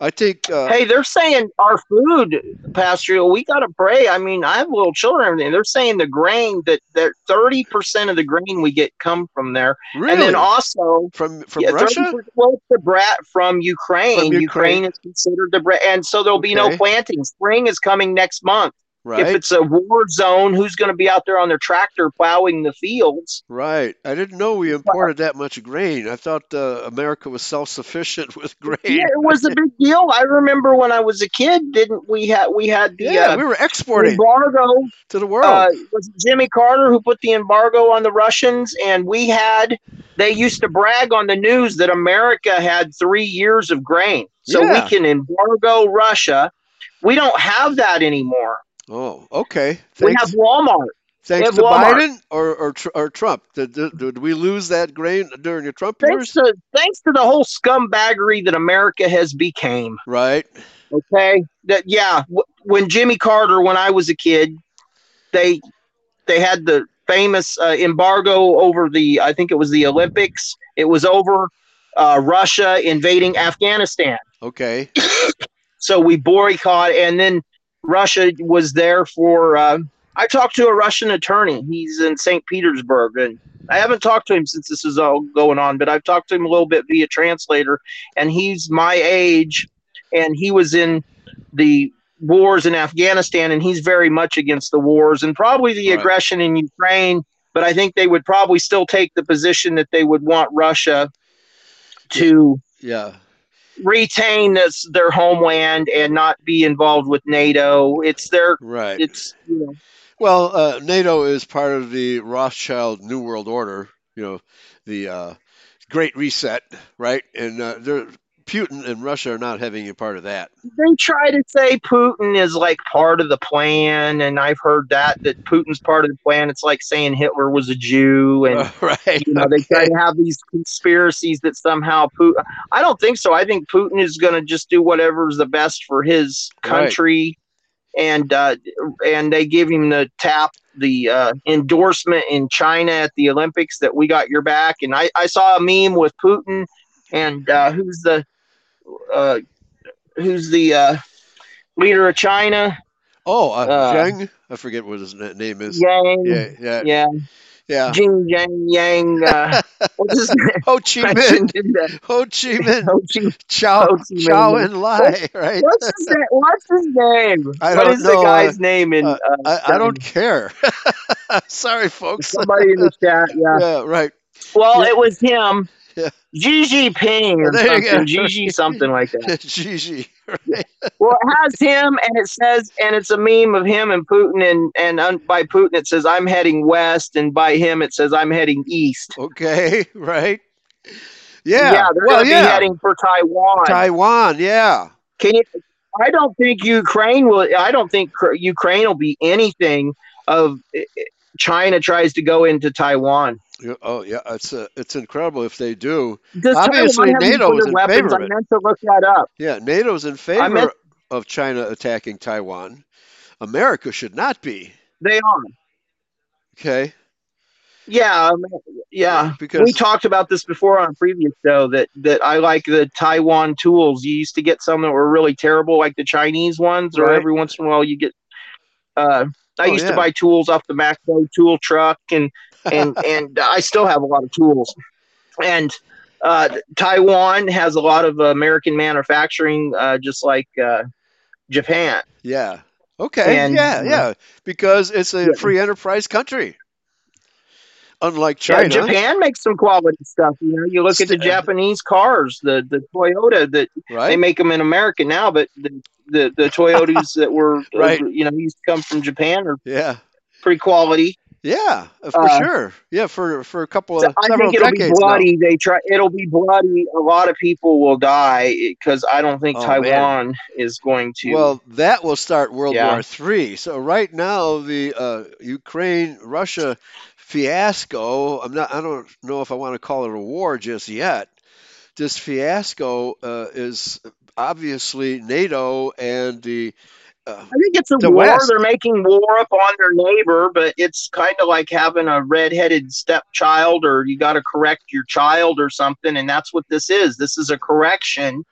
I think. Uh, Hey, they're saying our food, Pastor. We got to pray. I mean, I have little children. and Everything. They're saying the grain that that thirty percent of the grain we get come from there, really, and then also from from yeah, Russia. well, the brat from Ukraine. From Ukraine. Ukraine is considered the brat, and so there'll be no planting. Spring is coming next month. If it's a war zone, who's going to be out there on their tractor plowing the fields? right. I didn't know we imported that much grain. I thought uh, America was self-sufficient with grain. Yeah, it was a big deal. I remember when I was a kid. Didn't we had we had the Yeah, uh, we were exporting embargo to the world. uh, was it Jimmy Carter who put the embargo on the Russians, and we had. They used to brag on the news that America had three years of grain, so Yeah. we can embargo Russia. We don't have that anymore. Oh, okay. We Thanks. have Walmart. Thanks to Walmart. Biden or or, or Trump? Did, did, did we lose that grain during the Trump Thanks years? to thanks to the whole scumbaggery that America has became. Right. Okay, that yeah. W- when Jimmy Carter, when I was a kid, they they had the famous uh, embargo over the. I think it was the Olympics. It was over uh, Russia invading Afghanistan. Okay. So we boycott, and then Russia was there for. Uh, I talked to a Russian attorney. He's in St. Petersburg, and I haven't talked to him since this is all going on, but I've talked to him a little bit via translator, and he's my age, and he was in the wars in Afghanistan, and he's very much against the wars and probably the Right. aggression in Ukraine. But I think they would probably still take the position that they would want Russia to Yeah. Retain this their homeland and not be involved with NATO. It's their Right. it's you know Well, uh, NATO is part of the Rothschild New World Order. You know, the uh, Great Reset, right? And uh, they're, Putin and Russia are not having a part of that. they try to say Putin is like part of the plan, and I've heard that that Putin's part of the plan. It's like saying Hitler was a Jew, and right. you know they try to have these conspiracies that somehow Putin. I don't think so. I think Putin is going to just do whatever's the best for his Right. country, and uh, and they give him the tap, the uh, endorsement in China at the Olympics that we got your back. And I, I saw a meme with Putin and uh, who's the uh, who's the uh, leader of China? Oh, uh, Uh, Zheng? I forget what his name is. Yang. Yeah, yeah, Yeah. Yeah. Jing Yang Yang. Uh, what's his name? Ho Chi Minh. Mentioned in the- Ho Chi Minh. Ho Chi- Chow, Ho Chi Minh. Zhou Enlai, right? What's his name? What's his name? I What don't is know, the guy's name? In uh, uh, I, I don't care. Sorry, folks. somebody in the chat. Yeah. Yeah, right. Well, Yeah. it was him. Yeah. Gigi Ping or There something. Gigi something like that. Gigi. Right. Well, it has him, and it says, and it's a meme of him and Putin, and and un, by Putin it says I'm heading west, and by him it says I'm heading east. Okay, right. Yeah. they're well, yeah. be heading for Taiwan. Taiwan, yeah. Can you? I don't think Ukraine will. I don't think Ukraine will be anything of China tries to go into Taiwan. Oh, yeah. It's uh, it's incredible if they do. Does Obviously, Taiwan NATO is in weapons? favor of I meant to look that up. Yeah, NATO's in favor meant- of China attacking Taiwan. America should not be. They are. Okay. Yeah, um, yeah. Because we talked about this before on a previous show that that I like the Taiwan tools. You used to get some that were really terrible, like the Chinese ones, or every once in a while you get. Uh, I Oh, used yeah. to buy tools off the Matco tool truck, and and and I still have a lot of tools. And uh, Taiwan has a lot of American manufacturing, uh, just like uh, Japan. Yeah. Okay. And- yeah, yeah. Because it's a Yeah. free enterprise country. Unlike Yeah, China. Japan makes some quality stuff. You know, you look at the Japanese cars, the the Toyota that they make them in America now, but the the, the Toyotas that were uh, Right. you know used to come from Japan are Yeah. pretty quality. Yeah, for Uh, sure. Yeah, for for a couple So of I think it'll be now. bloody. They try. It'll be bloody. A lot of people will die because I don't think Oh, man. Taiwan is going to. Well, that will start World Yeah. War Three. So right now, the uh, Ukraine Russia fiasco. I'm not. I don't know if I want to call it a war just yet. This fiasco uh, is obviously NATO and the. Uh, I think it's a the war. West. They're making war upon their neighbor, but it's kind of like having a red-headed stepchild, or you got to correct your child or something, and that's what this is. This is a correction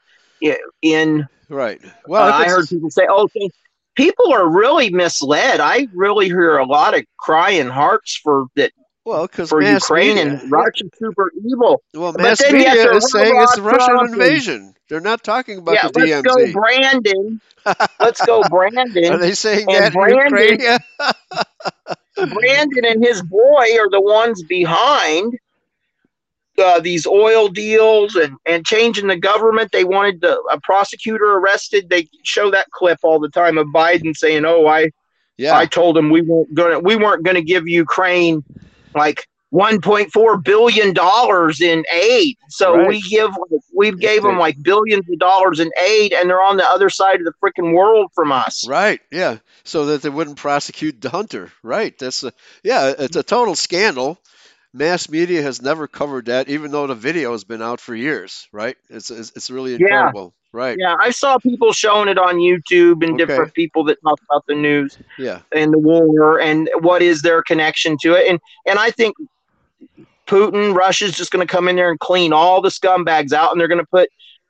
in right. Well, uh, I heard people say, "Oh, th- people are really misled." I really hear a lot of crying hearts for that well, because for Ukraine media, and Russia's super evil. Well, But mass then media is saying it's a Russian invasion. They're not talking about yeah, the let's go, Brandon. let's go, Brandon. Are they saying and that Brandon- Ukraine? Brandon and his boy are the ones behind uh, these oil deals and, and changing the government. They wanted the, a prosecutor arrested. They show that clip all the time of Biden saying, "Oh, I Yeah. I told him we weren't gonna we weren't gonna give Ukraine like 1.4 billion dollars in aid. So Right. we give we gave them like billions of dollars in aid, and they're on the other side of the freaking world from us. Right. Yeah. So that they wouldn't prosecute the hunter. Right. That's a yeah. It's a total scandal. Mass media has never covered that, even though the video has been out for years. Right. It's it's, it's really Yeah. Right. Yeah, I saw people showing it on YouTube and Okay. different people that talk about the news Yeah. and the war and what is their connection to it. And and I think Putin, Russia's just going to come in there and clean all the scumbags out, and they're going to put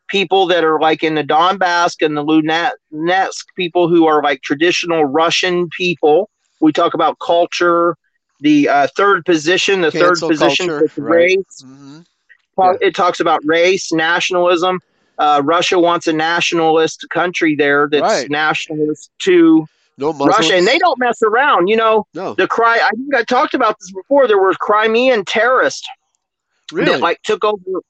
people that are like in the Donbass and the Luhansk people who are like traditional Russian people. We talk about culture. The uh, third position, the Cancel third position culture, right. race. hmm Talk- It talks about race, nationalism. Uh, Russia wants a nationalist country there that's Right. nationalist to No Russia, and they don't mess around. You know, No. the cry. I think I talked about this before. There were Crimean terrorists Really. that like took over,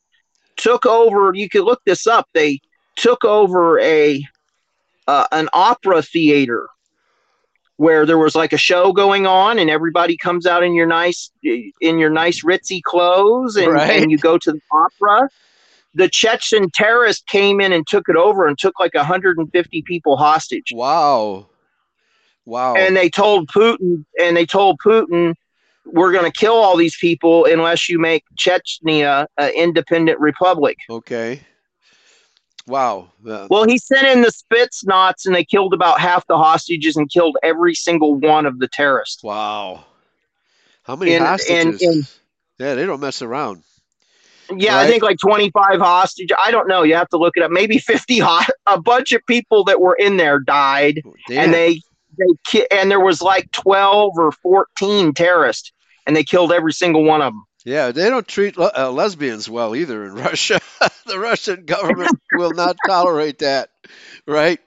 took over. You could look this up. They took over a uh, an opera theater where there was like a show going on, and everybody comes out in your nice in your nice ritzy clothes, and, Right. and you go to the opera. The Chechen terrorists came in and took it over and took like 150 people hostage wow. Wow. and they told Putin, and they told Putin, we're going to kill all these people unless you make Chechnya an independent republic. okay. Wow. Well, he sent in the Spetsnaz, and they killed about half the hostages and killed every single one of the terrorists. wow. How many in- hostages? in- yeah, they don't mess around. Yeah, Right. I think like 25 hostage. I don't know. You have to look it up. Maybe 50 hot. A bunch of people that were in there died, oh, Damn. and they they and there was like 12 or 14 terrorists and they killed every single one of them. Yeah, they don't treat le- uh, lesbians well either in Russia. the Russian government will not tolerate that, right?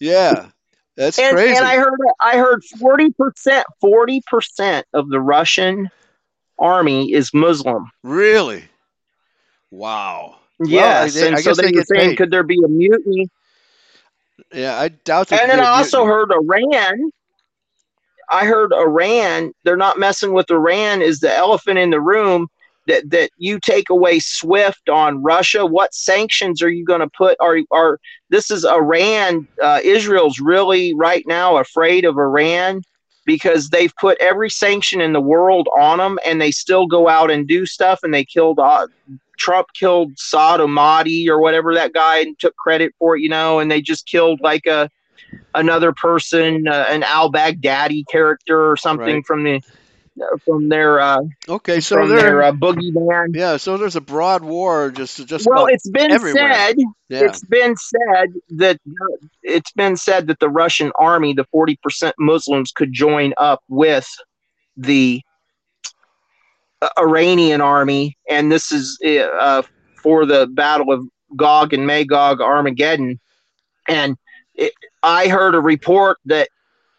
Yeah, that's And, crazy. and I heard I heard forty percent forty percent of the Russian army is Muslim. Really? Wow. Well, Yes, and I so they they were saying, paid. could there be a mutiny? Yeah, I doubt that. And then I also mutiny. heard Iran. I heard Iran. They're not messing with Iran. Is the elephant in the room that that you take away SWIFT on Russia? What sanctions are you going to put? Are are this is Iran? Uh, Israel's really right now afraid of Iran because they've put every sanction in the world on them, and they still go out and do stuff. And they killed uh, Trump killed Saad or whatever that guy and took credit for it, you know. And they just killed like a another person, uh, an Al Baghdadi character or something Right. from the from their uh, Okay, so from their uh, boogeyman. yeah, so there's a broad war just to just Well, it's been everywhere. said. yeah. It's been said that it's been said that the Russian army, the forty percent Muslims, could join up with the uh, Iranian army, and this is uh, for the battle of Gog and Magog, Armageddon. And it, I heard a report that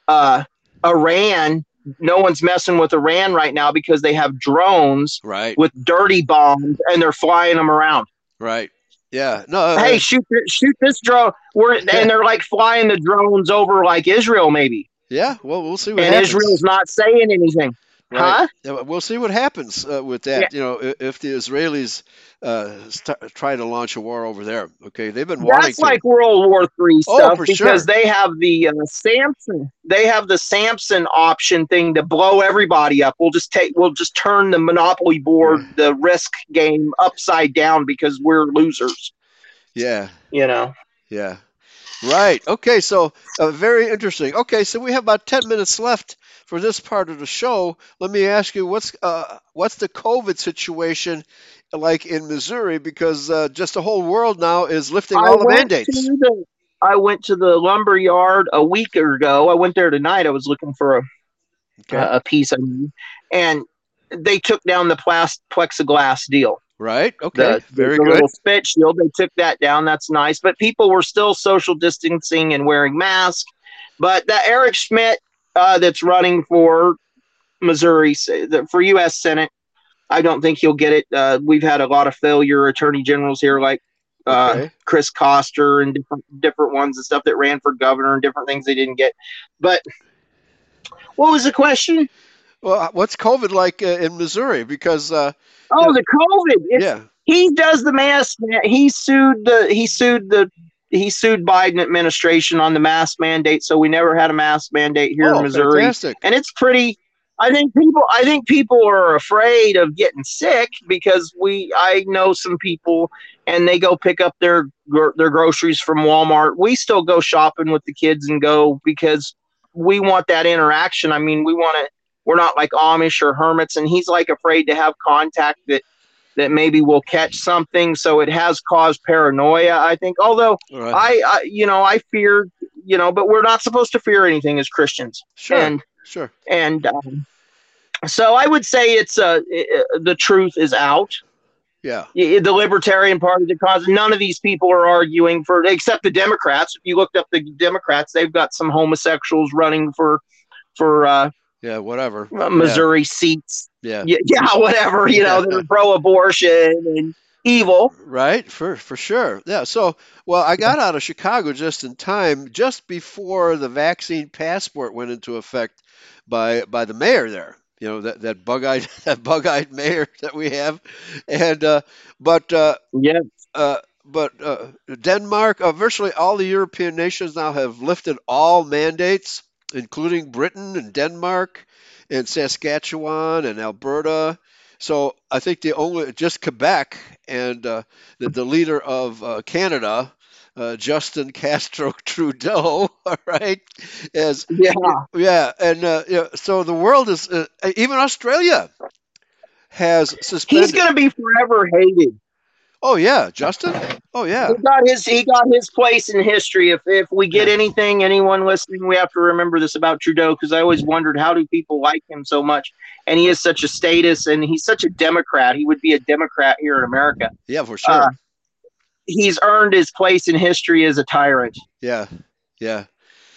uh, Iran, no one's messing with Iran right now because they have drones Right, with dirty bombs and they're flying them around. right. Yeah. No. uh, hey, shoot, shoot this drone. We're Yeah. and they're like flying the drones over like Israel, maybe, yeah. Well, we'll see what and happens. Israel's not saying anything, Right. huh? We'll see what happens uh, with that. You know, if the Israelis uh, st- try to launch a war over there. Okay, they've been wanting That's to. like World War Three stuff for because sure. they have the uh, Samson. They have the Samson option thing to blow everybody up. We'll just take. We'll just turn the monopoly board, the risk game upside down because we're losers. yeah. You know. Yeah. Right. Okay. So uh, very interesting. Okay. So we have about ten minutes left for this part of the show. Let me ask you, what's uh, what's the COVID situation like in Missouri? Because uh, just the whole world now is lifting I all the mandates. the. I went to the lumber yard a week ago. I went there tonight. I was looking for a Okay. a, a piece I need, and they took down the plexiglass deal. right. Okay. the- very the good. little spit shield. They took that down. That's nice. But people were still social distancing and wearing masks. But that Eric Schmitt uh, that's running for Missouri for U.S. Senate, I don't think he'll get it. Uh, we've had a lot of failure attorney generals here, like uh, Okay. Chris Koster and different different ones and stuff that ran for governor and different things they didn't get. But what was the question? Well, what's COVID like uh, in Missouri? Because uh, Oh, the COVID. It's, yeah. he does the mask. He sued the. He sued the. He sued Biden administration on the mask mandate. So we never had a mask mandate here oh, in Missouri, fantastic. and it's pretty. I think people. I think people are afraid of getting sick because we. I know some people, and they go pick up their their groceries from Walmart. We still go shopping with the kids and go because we want that interaction. I mean, we want to. We're not like Amish or hermits, and he's like afraid to have contact that that maybe we'll catch something. So it has caused paranoia. I think. Although right. I, I you know, I fear, you know, but we're not supposed to fear anything as Christians sure. and sure. and um, so I would say it's uh, uh, the truth is out. Yeah. The Libertarian Party, the cause, none of these people are arguing for, except the Democrats. If you looked up the Democrats, they've got some homosexuals running for for uh, Yeah. Whatever. Missouri seats. Yeah. Yeah, yeah, whatever. You know, they're pro-abortion and evil. Right, for for sure. Yeah. So, well, I got out of Chicago just in time, just before the vaccine passport went into effect by by the mayor there. You know that that bug-eyed that bug-eyed mayor that we have, and uh, but uh, Yeah, uh, but uh, Denmark, uh, virtually all the European nations now have lifted all mandates, including Britain and Denmark, and Saskatchewan and Alberta. So I think the only just Quebec and uh, the, the leader of uh, Canada, uh, Justin Castro Trudeau, all right, is yeah. yeah, and uh, so the world is uh, even Australia has suspended. He's going to be forever hated. Oh yeah, Justin. Oh yeah. He got his he got his place in history. If if we get anything, anyone listening, we have to remember this about Trudeau because I always wondered how do people like him so much, and he is such a status, and he's such a Democrat. He would be a Democrat here in America. Yeah, for sure. Uh, he's earned his place in history as a tyrant. Yeah, yeah.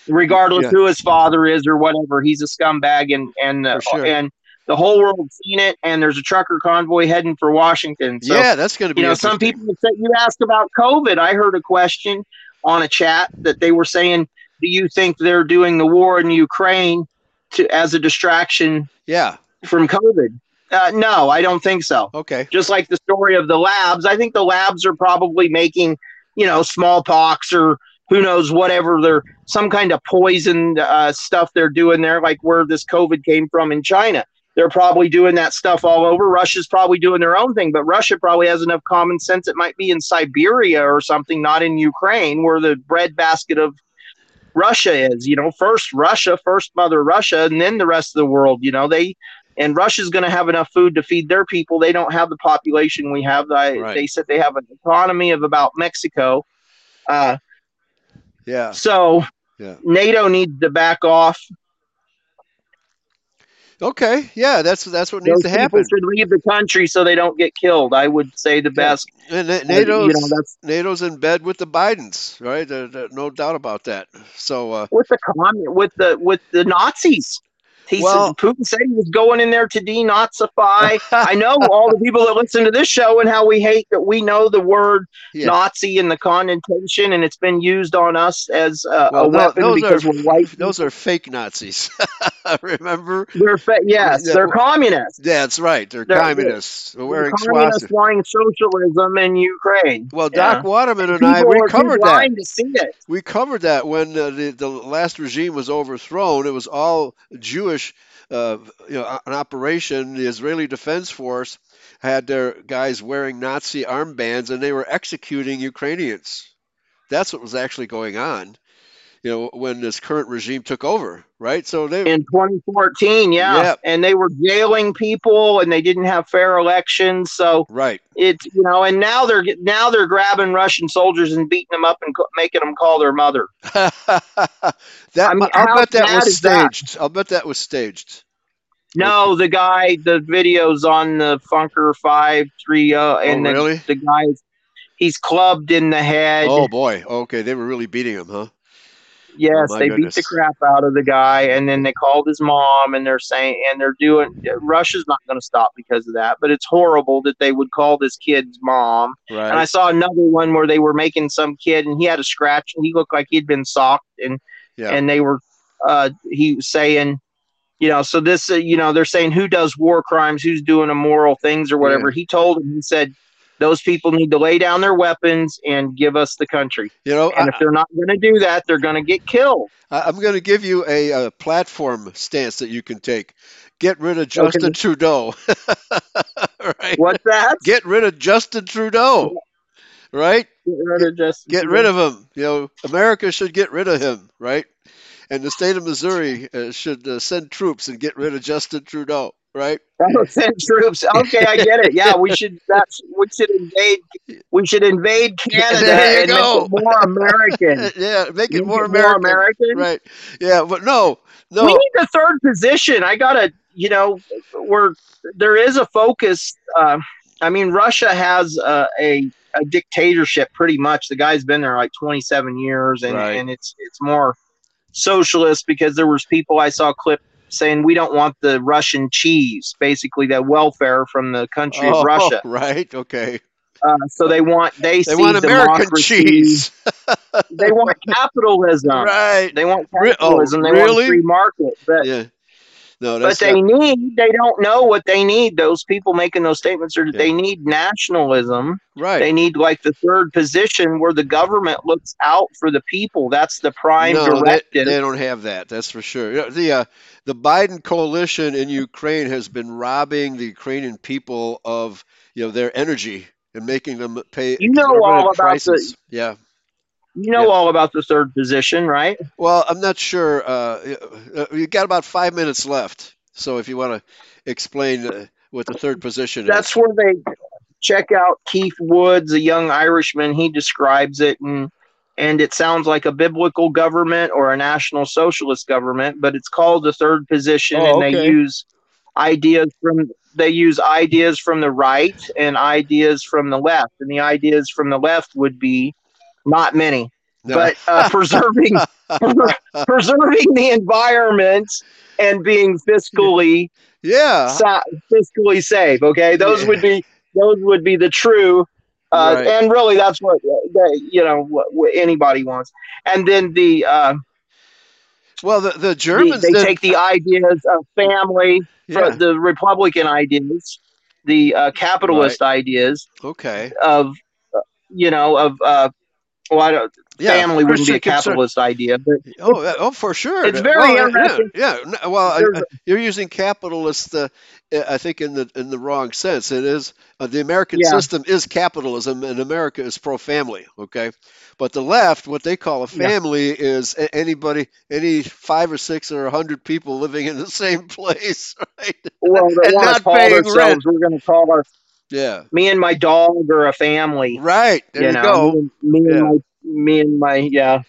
Regardless yeah. who his father is or whatever, he's a scumbag, and and uh, sure. and the whole world's seen it, and there's a trucker convoy heading for Washington. So, yeah, that's going to be. You know, some people said you asked about COVID. I heard a question on a chat that they were saying, "Do you think they're doing the war in Ukraine to as a distraction?" Yeah. From COVID. Uh, no, I don't think so. Okay. Just like the story of the labs, I think the labs are probably making, you know, smallpox or who knows whatever they're some kind of poison uh, stuff they're doing there, like where this COVID came from in China they're probably doing that stuff all over. Russia's probably doing their own thing, but Russia probably has enough common sense. It might be in Siberia or something, not in Ukraine, where the breadbasket of Russia is. You know, first Russia, first Mother Russia, and then the rest of the world. You know, they and Russia's going to have enough food to feed their people. They don't have the population we have. I, right. They said they have an economy of about Mexico. Uh, yeah. So yeah. NATO needs to back off Okay, yeah, that's that's what needs Those to happen. should leave the country so they don't get killed. I would say the best. And NATO's, you know, NATO's in bed with the Bidens, right? no doubt about that. So uh, with the commun- with the with the Nazis. He well, said, Putin said he was going in there to denazify. I know all the people that listen to this show and how we hate that we know the word yeah. Nazi and the connotation, and it's been used on us as uh, well, a weapon because are, we're white. Those are fake Nazis. Remember? They're fa- yes, they're communists. That's right. They're, they're communists. They're, wearing communists flying socialism in Ukraine. Well, Doc. Waterman and I we covered that. To see it. We covered that when uh, the the last regime was overthrown. It was all Jewish Jewish, uh, you know, an operation. The Israeli Defense Force had their guys wearing Nazi armbands, and they were executing Ukrainians. That's what was actually going on you know, when this current regime took over, right? So they in 2014, yeah, yeah. and they were jailing people, and they didn't have fair elections. So right, it's you know, and now they're now they're grabbing Russian soldiers and beating them up and co- making them call their mother. that I mean, I'll bet that was staged. That? I'll bet that was staged. No, the guy, the videos on the Funker five three, uh, and oh, really? the, the guy, he's clubbed in the head. Oh boy, okay, they were really beating him, huh? Yes, oh they goodness. beat the crap out of the guy, and then they called his mom, and they're saying, and they're doing. Russia's not going to stop because of that, but it's horrible that they would call this kid's mom. Right. And I saw another one where they were making some kid, and he had a scratch, and he looked like he'd been socked, and yeah. and they were, uh, he was saying, you know, so this, uh, you know, they're saying who does war crimes, who's doing immoral things or whatever. Yeah. He told him, he said, those people need to lay down their weapons and give us the country. You know, and I, if they're not going to do that, they're going to get killed. I'm going to give you a, a, platform stance that you can take. Get rid of Justin okay. Trudeau. right? What's that? Get rid of Justin Trudeau. Right? Get rid of Justin. Get Trudeau. rid of him. You know, America should get rid of him. Right? And the state of Missouri uh, should uh, send troops and get rid of Justin Trudeau right? Send troops. Okay, I get it. Yeah, we should. That's we should invade. We should invade Canada and go. make it more American. yeah, make it more American. more American. Right. Yeah, but no, no. We need the third position. I gotta. You know, where there is a focus. Uh, I mean, Russia has uh, a a dictatorship pretty much. The guy's been there like 27 years, and right. and it's it's more socialist because there was people I saw clip saying we don't want the Russian cheese, basically the welfare from the country oh, of Russia. Right. Okay. Uh, so they want they, they want American cheese. they want capitalism. Right. They want oh, capitalism. Oh, they really? want free market. But yeah. No, but they not... need, they don't know what they need. Those people making those statements are, yeah. they need nationalism. Right. They need like the third position where the government looks out for the people. That's the prime no, directive. They, they don't have that. That's for sure. The, uh, the Biden coalition in Ukraine has been robbing the Ukrainian people of, you know, their energy and making them pay. You know all about prices. the, yeah. You know yeah. all about the third position, right? Well, I'm not sure. Uh, uh you got about five minutes left, so if you want to explain uh, what the third position is that's is. where they check out Keith Woods, a young Irishman. He describes it, and and it sounds like a biblical government or a national socialist government, but it's called the third position, Oh, and okay. they use ideas from they use ideas from the right and ideas from the left, and the ideas from the left would be not many, No. but uh, preserving preserving the environment and being fiscally yeah. sa- fiscally safe. Okay, those Yeah. would be those would be the true, uh, Right. and really that's what you know what, what anybody wants. And then the, uh, Well, the, the the Germans they did. take the ideas of family, yeah. the Republican ideas, the uh, capitalist ideas Okay. of uh, you know of uh, well, I don't, Yeah. family wouldn't be a concern- capitalist idea, but Oh, oh, for sure. It's very well, yeah, interesting. Yeah, yeah. Well, I, I, you're using capitalist, uh, I think, in the in the wrong sense. It is uh, the American Yeah. system is capitalism, and America is pro-family. Okay, but the left, what they call a Yeah. family, is a- anybody, any five or six or a hundred people living in the same place, right? well, And not paying rent. We're going to call our Yeah. me and my dog are a family. Right. There you, know, go. Me, and- me Yeah. and my me and my yeah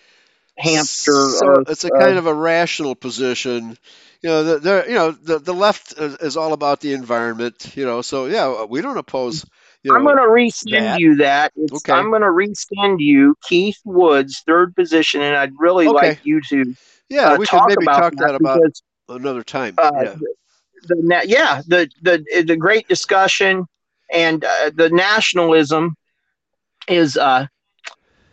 hamster. So are, it's a uh, kind of a rational position. You know, the, the you know the the left is, all about the environment. You know, so yeah, we don't oppose. You know, I'm going to resend that. you that. It's, Okay. I'm going to resend you Keith Woods, third position, and I'd really Okay. like you to yeah, uh, we talk maybe about talk that about because another time. uh, yeah. the, the yeah the the the great discussion and uh, the nationalism is uh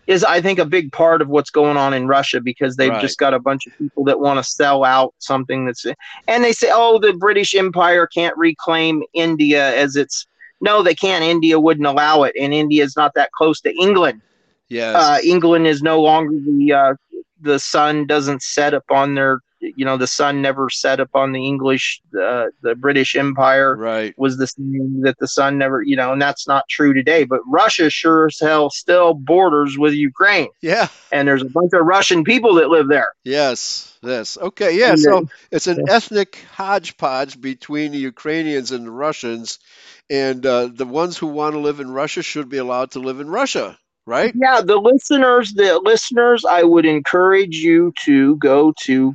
is I think a big part of what's going on in Russia because they've Right. just got a bunch of people that want to sell out something that's and they say oh the British Empire can't reclaim India as its no they can't India wouldn't allow it and India is not that close to England Yes. uh, England is no longer the uh, the sun doesn't set upon their you know the sun never set upon the English uh, the British Empire right. was the same that the sun never you know and that's not true today but Russia sure as hell still borders with Ukraine Yeah. and there's a bunch of Russian people that live there Yes. Yes. Okay. Yeah. And So it's an ethnic hodgepodge between the Ukrainians and the Russians, and uh, the ones who want to live in Russia should be allowed to live in Russia, right? yeah the listeners the listeners I would encourage you to go to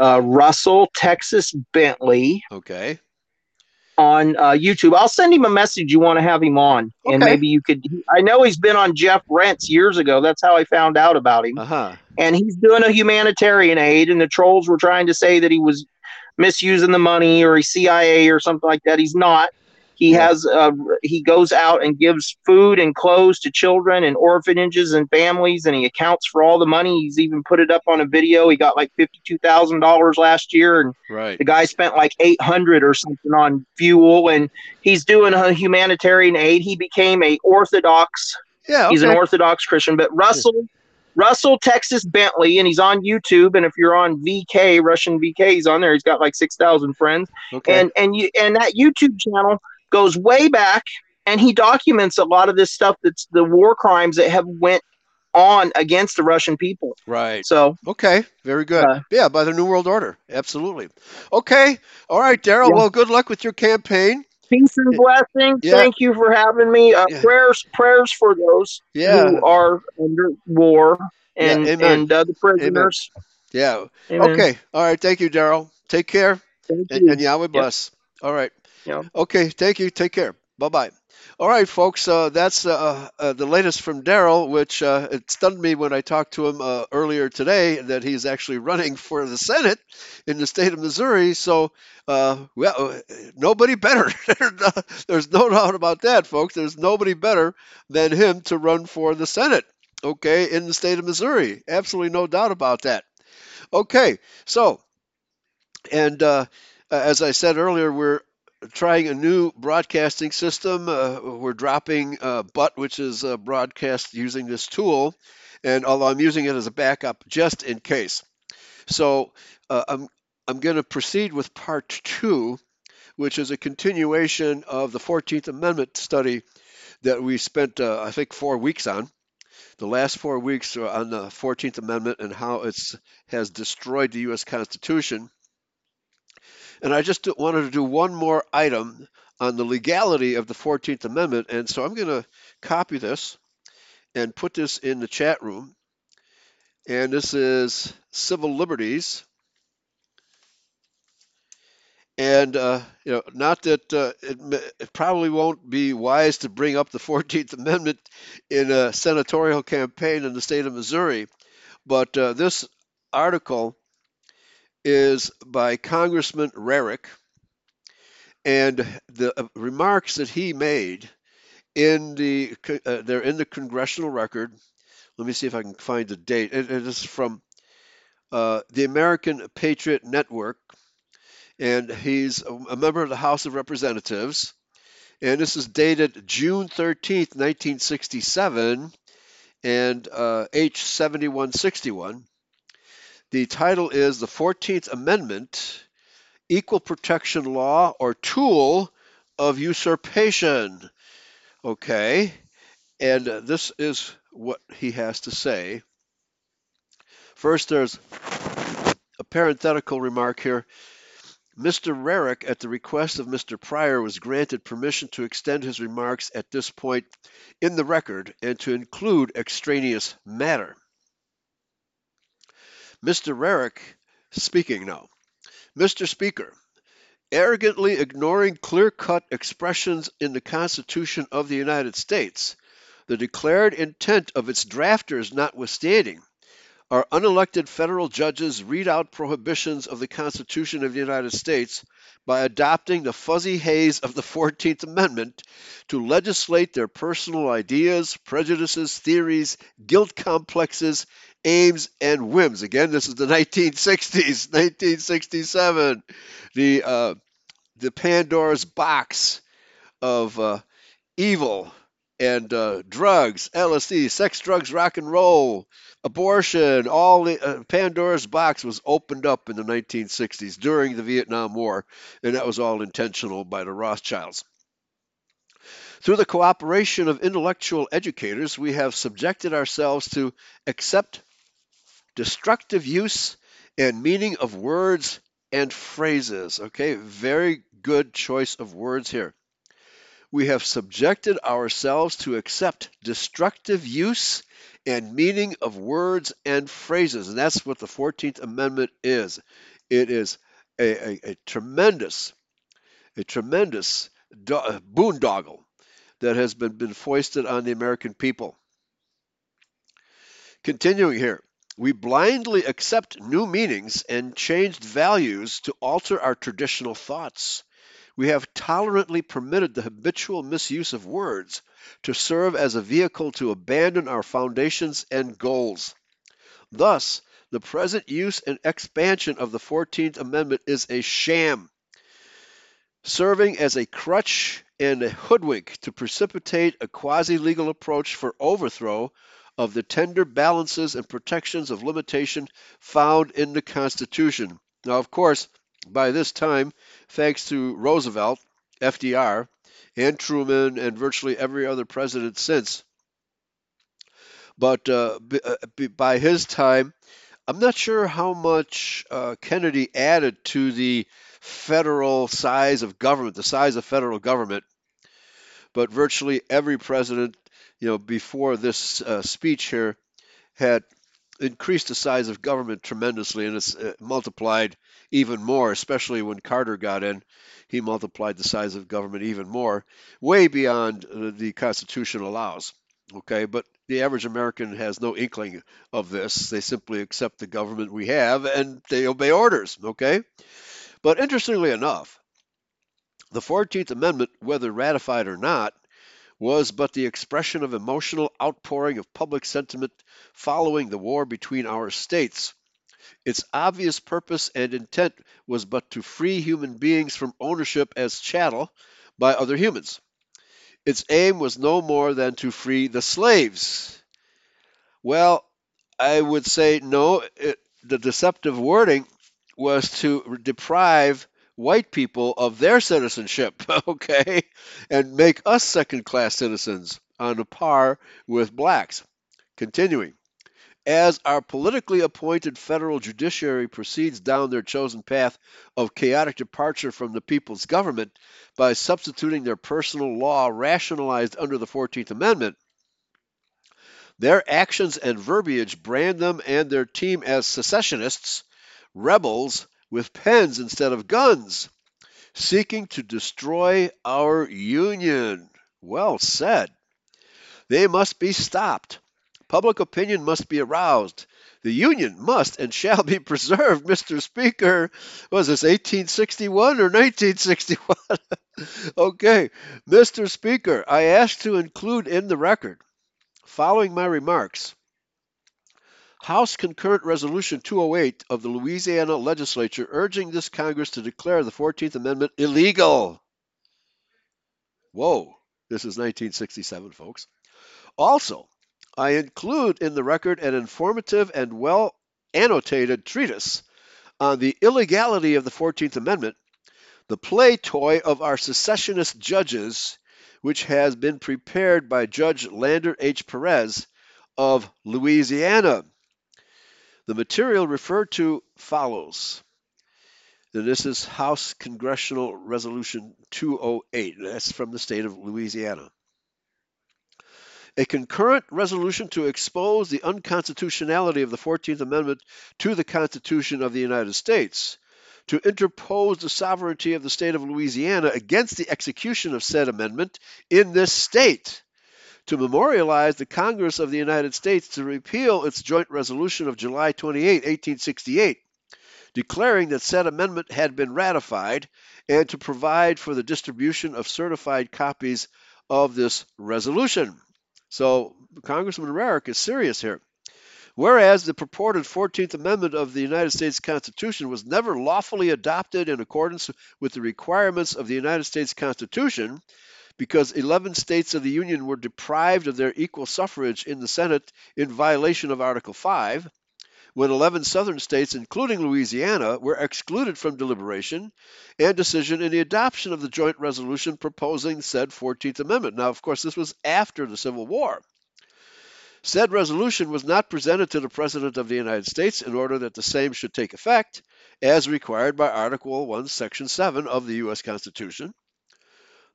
uh, Russell Texas Bentley Okay. on uh, YouTube. I'll send him a message. You want to have him on, and maybe you could. I know he's been on Jeff Rense's years ago. That's how I found out about him. Uh huh. And he's doing a humanitarian aid, and the trolls were trying to say that he was misusing the money or he's CIA or something like that. He's not. He Yeah. has. Uh, he goes out and gives food and clothes to children and orphanages and families, and he accounts for all the money. He's even put it up on a video. He got like fifty-two thousand dollars last year, and Right. the guy spent like 800 or something on fuel and he's doing a humanitarian aid. He became a Orthodox, Yeah. he's an. Orthodox Christian, but Russell, Russell Texas Bentley, and he's on YouTube. And if you're on VK, Russian VK, he's on there. He's got like 6,000 friends. Okay. And, and you, and that YouTube channel goes way back and he documents a lot of this stuff that's the war crimes that have went on against the Russian people. right. So Okay, very good. Uh, yeah, by the New World Order, absolutely. Okay, all right, Darrell. Yeah. Well, good luck with your campaign. peace and blessing. Yeah. Thank you for having me. Uh, Yeah. Prayers, prayers for those who are under war and and uh, the prisoners. yeah. Amen. Okay, all right. Thank you, Darrell. Take care, Thank and, you. and Yahweh bless. All right. Yeah. Okay, thank you. Take care. Bye bye. All right, folks. Uh, that's uh, uh, the latest from Darrell, which uh, it stunned me when I talked to him uh, earlier today that he's actually running for the Senate in the state of Missouri. So, uh, well, uh, nobody better. There's no doubt about that, folks. There's nobody better than him to run for the Senate. Okay, in the state of Missouri. Absolutely no doubt about that. Okay, so, and uh, as I said earlier, we're trying a new broadcasting system. Uh, we're dropping uh, Butt, which is broadcast using this tool, and although I'm using it as a backup just in case. So uh, I'm I'm going to proceed with part two, which is a continuation of the 14th Amendment study that we spent, uh, I think, four weeks on. The last four weeks on the 14th Amendment and how it's has destroyed the U.S. Constitution. And I just wanted to do one more item on the legality of the 14th Amendment. And so I'm going to copy this and put this in the chat room. And this is civil liberties. And uh, you know, not that uh, it, it, probably won't be wise to bring up the 14th Amendment in a senatorial campaign in the state of Missouri, but uh, this article is by Congressman Rarick, and the uh, remarks that he made in the uh, they're in the congressional record. Let me see if I can find the date. it, it is from uh, the American Patriot Network, and he's a member of the House of Representatives. And this is dated June 13th, 1967, and uh, H 7161. The title is The 14th Amendment Equal Protection Law or Tool of Usurpation. Okay, and this is what he has to say. First, there's a parenthetical remark here. Mr. Rarick, at the request of Mr. Pryor, was granted permission to extend his remarks at this point in the record and to include extraneous matter. Mr. Rarick speaking now. Mr. Speaker, arrogantly ignoring clear cut expressions in the Constitution of the United States, the declared intent of its drafters notwithstanding, our unelected federal judges read out prohibitions of the Constitution of the United States by adopting the fuzzy haze of the 14th Amendment to legislate their personal ideas, prejudices, theories, guilt complexes, aims, and whims. Again, this is the 1960s, 1967. The, uh, the Pandora's box of uh, evil and uh, drugs, LSD, sex, drugs, rock and roll, abortion, all the uh, Pandora's box was opened up in the 1960s during the Vietnam War, and that was all intentional by the Rothschilds. Through the cooperation of intellectual educators, we have subjected ourselves to accept destructive use and meaning of words and phrases. Okay, very good choice of words here we have subjected ourselves to accept destructive use and meaning of words and phrases. And that's what the 14th Amendment is. It is a, a, a tremendous, a tremendous do- uh, boondoggle that has been, been foisted on the American people. Continuing here, we blindly accept new meanings and changed values to alter our traditional thoughts. We have tolerantly permitted the habitual misuse of words to serve as a vehicle to abandon our foundations and goals. Thus, the present use and expansion of the 14th Amendment is a sham, serving as a crutch and a hoodwink to precipitate a quasi legal approach for overthrow of the tender balances and protections of limitation found in the Constitution. Now, of course, by this time, thanks to Roosevelt, FDR, and Truman, and virtually every other president since. But uh, uh by his time, I'm not sure how much uh, Kennedy added to the federal size of government, the size of federal government. But virtually every president, you know, before this uh, speech here, had increased the size of government tremendously, and it's uh, multiplied even more, especially when Carter got in. He multiplied the size of government even more, way beyond uh, the Constitution allows. Okay, but the average American has no inkling of this. They simply accept the government we have and they obey orders. Okay, but interestingly enough, the 14th Amendment, whether ratified or not, was but the expression of emotional outpouring of public sentiment following the war between our states. Its obvious purpose and intent was but to free human beings from ownership as chattel by other humans. Its aim was no more than to free the slaves. Well, I would say no, it, the deceptive wording was to deprive white people of their citizenship, okay, and make us second class citizens on a par with blacks. Continuing, as our politically appointed federal judiciary proceeds down their chosen path of chaotic departure from the people's government by substituting their personal law rationalized under the 14th Amendment, their actions and verbiage brand them and their team as secessionists, rebels with pens instead of guns, seeking to destroy our union. Well said. They must be stopped. Public opinion must be aroused. The Union must and shall be preserved, Mr. Speaker. Was this 1861 or 1961? okay, Mr. Speaker, I ask to include in the record, following my remarks, House Concurrent Resolution 208 of the Louisiana Legislature urging this Congress to declare the 14th Amendment illegal. Whoa, this is 1967, folks. Also, I include in the record an informative and well annotated treatise on the illegality of the 14th Amendment, the play toy of our secessionist judges, which has been prepared by Judge Leander H. Perez of Louisiana. The material referred to follows. this is House Congressional Resolution 208. That's from the state of Louisiana a concurrent resolution to expose the unconstitutionality of the 14th Amendment to the Constitution of the United States, to interpose the sovereignty of the state of Louisiana against the execution of said amendment in this state, to memorialize the Congress of the United States to repeal its joint resolution of July 28, 1868, declaring that said amendment had been ratified, and to provide for the distribution of certified copies of this resolution. So Congressman Rarick is serious here. Whereas the purported 14th Amendment of the United States Constitution was never lawfully adopted in accordance with the requirements of the United States Constitution, because 11 states of the Union were deprived of their equal suffrage in the Senate in violation of Article 5, when 11 southern states, including Louisiana, were excluded from deliberation and decision in the adoption of the joint resolution proposing said 14th Amendment. Now, of course, this was after the Civil War. Said resolution was not presented to the President of the United States in order that the same should take effect, as required by Article 1, Section 7 of the U.S. Constitution.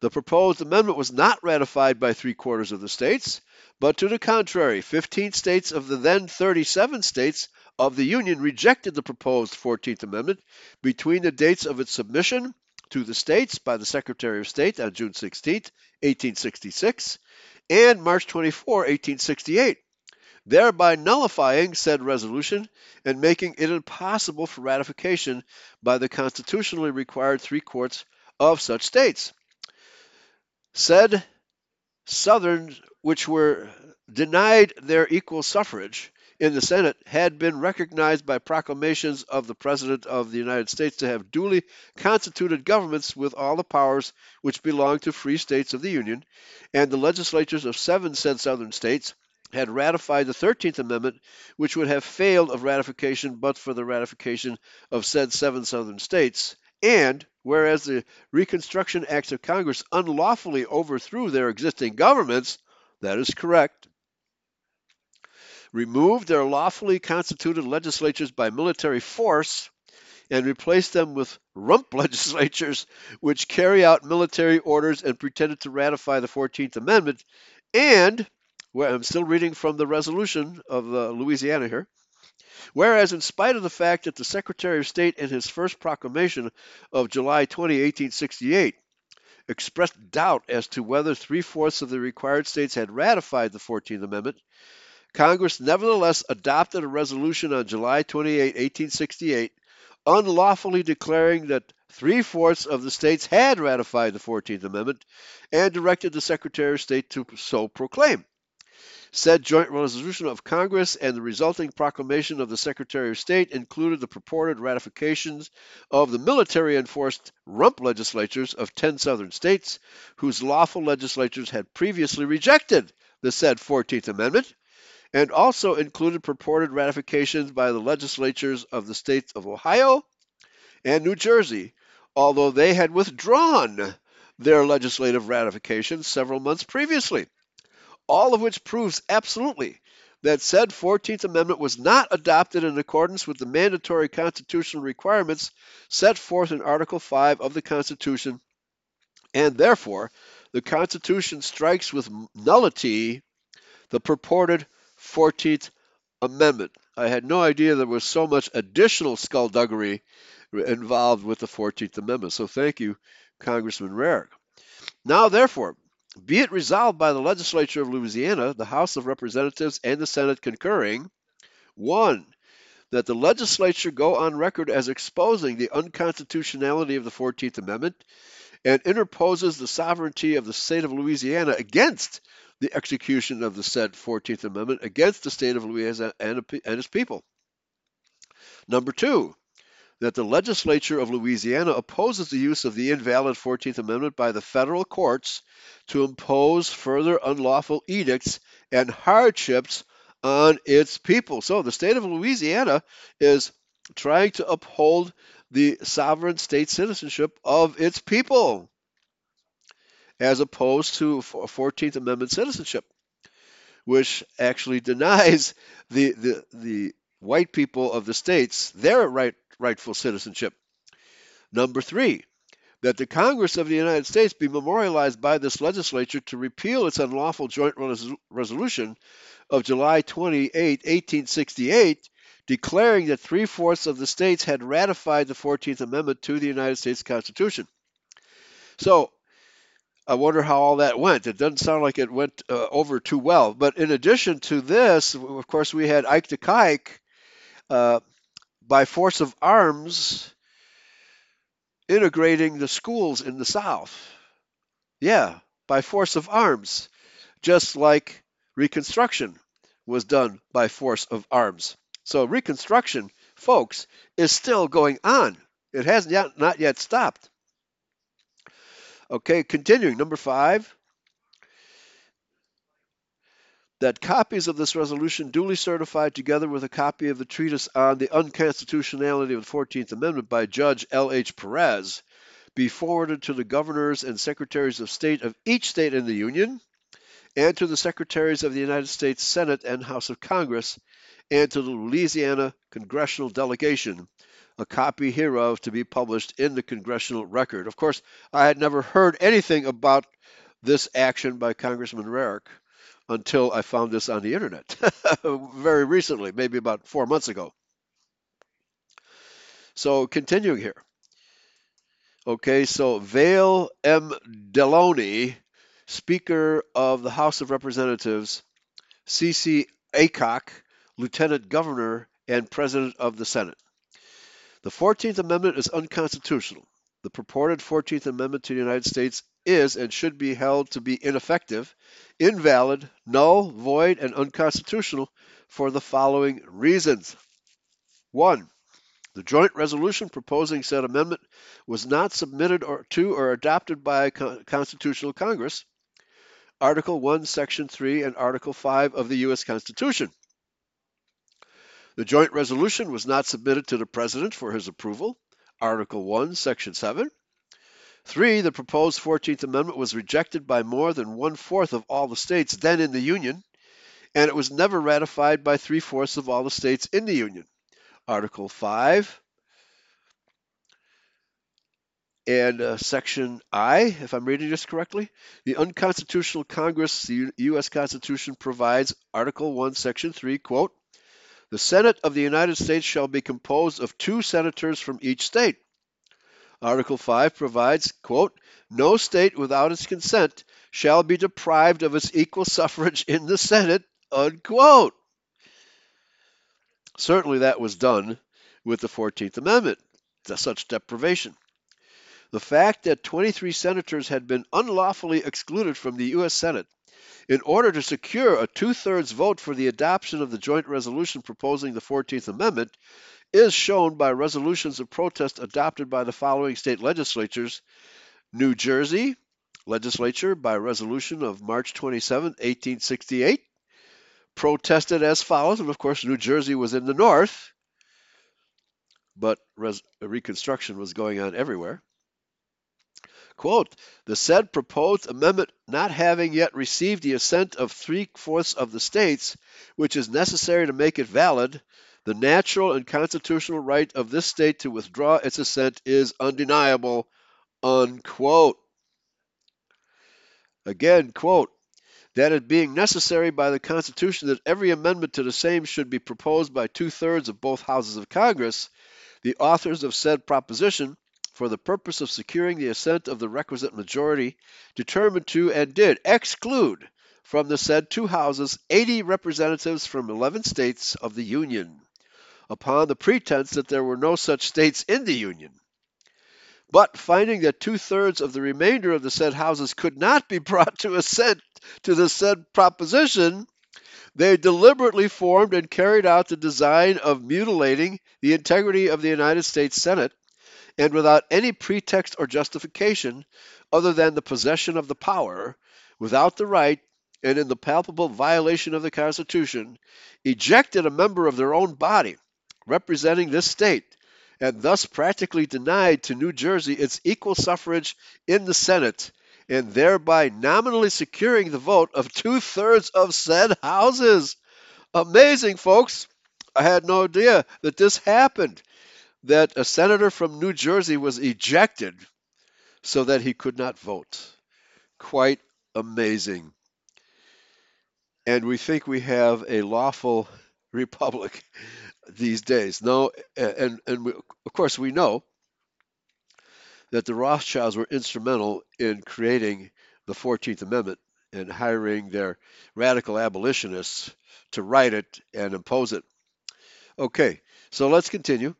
The proposed amendment was not ratified by three quarters of the states, but to the contrary, 15 states of the then 37 states of the Union rejected the proposed 14th Amendment between the dates of its submission to the states by the Secretary of State on June 16, 1866, and March 24, 1868, thereby nullifying said resolution and making it impossible for ratification by the constitutionally required three courts of such states. Said Southern, which were denied their equal suffrage, in the Senate had been recognized by proclamations of the President of the United States to have duly constituted governments with all the powers which belong to free states of the Union, and the legislatures of seven said Southern states had ratified the 13th Amendment, which would have failed of ratification but for the ratification of said seven Southern states. And whereas the Reconstruction Acts of Congress unlawfully overthrew their existing governments, that is correct, removed their lawfully constituted legislatures by military force and replaced them with rump legislatures which carry out military orders and pretended to ratify the 14th Amendment. And, well, I'm still reading from the resolution of uh, Louisiana here. Whereas, in spite of the fact that the Secretary of State, in his first proclamation of July 20, 1868, expressed doubt as to whether three fourths of the required states had ratified the 14th Amendment, Congress nevertheless adopted a resolution on July 28, 1868, unlawfully declaring that three fourths of the states had ratified the 14th Amendment and directed the Secretary of State to so proclaim. Said joint resolution of Congress and the resulting proclamation of the Secretary of State included the purported ratifications of the military enforced rump legislatures of 10 southern states, whose lawful legislatures had previously rejected the said 14th Amendment and also included purported ratifications by the legislatures of the states of Ohio and New Jersey, although they had withdrawn their legislative ratifications several months previously. All of which proves absolutely that said 14th Amendment was not adopted in accordance with the mandatory constitutional requirements set forth in Article 5 of the Constitution, and therefore the Constitution strikes with nullity the purported 14th Amendment. I had no idea there was so much additional skullduggery involved with the 14th Amendment. So thank you, Congressman Rarick. Now, therefore, be it resolved by the legislature of Louisiana, the House of Representatives, and the Senate concurring one, that the legislature go on record as exposing the unconstitutionality of the 14th Amendment and interposes the sovereignty of the state of Louisiana against the execution of the said 14th Amendment against the state of Louisiana and its people. Number two, that the legislature of Louisiana opposes the use of the invalid 14th Amendment by the federal courts to impose further unlawful edicts and hardships on its people. So the state of Louisiana is trying to uphold the sovereign state citizenship of its people as opposed to 14th Amendment citizenship, which actually denies the, the, the white people of the states their right rightful citizenship. Number three, that the Congress of the United States be memorialized by this legislature to repeal its unlawful joint res- resolution of July 28, 1868, declaring that three fourths of the states had ratified the 14th Amendment to the United States Constitution. So, I wonder how all that went. It doesn't sound like it went uh, over too well. But in addition to this, of course, we had Ike DeKuyk uh, by force of arms integrating the schools in the South. Yeah, by force of arms, just like Reconstruction was done by force of arms. So Reconstruction, folks, is still going on. It has yet, not yet stopped. Okay, continuing. Number five, that copies of this resolution duly certified together with a copy of the treatise on the unconstitutionality of the 14th Amendment by Judge L.H. Perez be forwarded to the governors and secretaries of state of each state in the Union and to the secretaries of the United States Senate and House of Congress and to the Louisiana congressional delegation, a copy hereof to be published in the congressional record. Of course, I had never heard anything about this action by Congressman Rarick until I found this on the internet very recently, maybe about four months ago. So, continuing here. Okay, so Vail M. Delony, Speaker of the House of Representatives, C.C. Aycock, Lieutenant Governor and President of the Senate. The 14th Amendment is unconstitutional. The purported 14th Amendment to the United States is and should be held to be ineffective, invalid, null, void, and unconstitutional for the following reasons. 1. The joint resolution proposing said amendment was not submitted or, to or adopted by a constitutional Congress. Article 1, Section 3, and Article 5 of the U.S. Constitution. The joint resolution was not submitted to the President for his approval. Article 1, Section 7. Three, the proposed 14th Amendment was rejected by more than one fourth of all the states then in the Union, and it was never ratified by three fourths of all the states in the Union. Article 5 and uh, Section I, if I'm reading this correctly, the unconstitutional Congress, the U- U.S. Constitution provides, Article 1, Section 3, quote, the Senate of the United States shall be composed of two senators from each state. Article 5 provides, quote, no state without its consent shall be deprived of its equal suffrage in the Senate, unquote. Certainly that was done with the 14th Amendment, such deprivation. The fact that 23 senators had been unlawfully excluded from the U.S. Senate in order to secure a two thirds vote for the adoption of the joint resolution proposing the 14th Amendment is shown by resolutions of protest adopted by the following state legislatures New Jersey legislature by resolution of March 27, 1868, protested as follows. And of course, New Jersey was in the north, but res- Reconstruction was going on everywhere. Quote, the said proposed amendment not having yet received the assent of three fourths of the states, which is necessary to make it valid, the natural and constitutional right of this state to withdraw its assent is undeniable, unquote. Again, quote, that it being necessary by the Constitution that every amendment to the same should be proposed by two thirds of both houses of Congress, the authors of said proposition, for the purpose of securing the assent of the requisite majority, determined to and did exclude from the said two houses 80 representatives from 11 states of the Union, upon the pretense that there were no such states in the Union. But finding that two thirds of the remainder of the said houses could not be brought to assent to the said proposition, they deliberately formed and carried out the design of mutilating the integrity of the United States Senate, and without any pretext or justification other than the possession of the power, without the right, and in the palpable violation of the Constitution, ejected a member of their own body representing this state and thus practically denied to New Jersey its equal suffrage in the Senate, and thereby nominally securing the vote of two thirds of said houses. Amazing, folks. I had no idea that this happened, that a senator from New Jersey was ejected so that he could not vote. Quite amazing. And we think we have a lawful republic these days. No, and and we, of course we know that the Rothschilds were instrumental in creating the 14th Amendment and hiring their radical abolitionists to write it and impose it. Okay, so let's continue.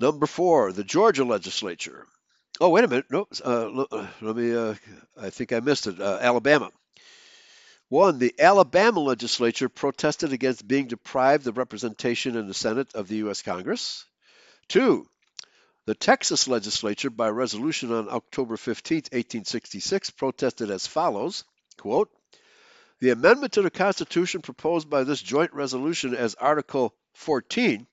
Number four, the Georgia legislature. Oh, wait a minute. No, uh, uh, let me. Uh, I think I missed it. Uh, Alabama. One, the Alabama legislature protested against being deprived of representation in the Senate of the U.S. Congress. Two, the Texas legislature, by resolution on October 15, 1866, protested as follows quote, The amendment to the Constitution proposed by this joint resolution as Article 14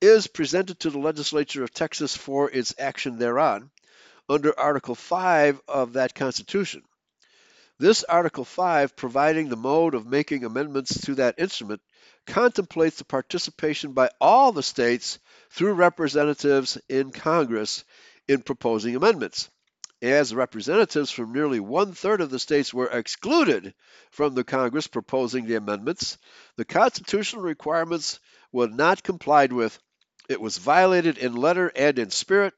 is presented to the legislature of Texas for its action thereon under Article 5 of that Constitution. This Article 5, providing the mode of making amendments to that instrument, contemplates the participation by all the states through representatives in Congress in proposing amendments. As representatives from nearly one third of the states were excluded from the Congress proposing the amendments, the constitutional requirements were not complied with. It was violated in letter and in spirit,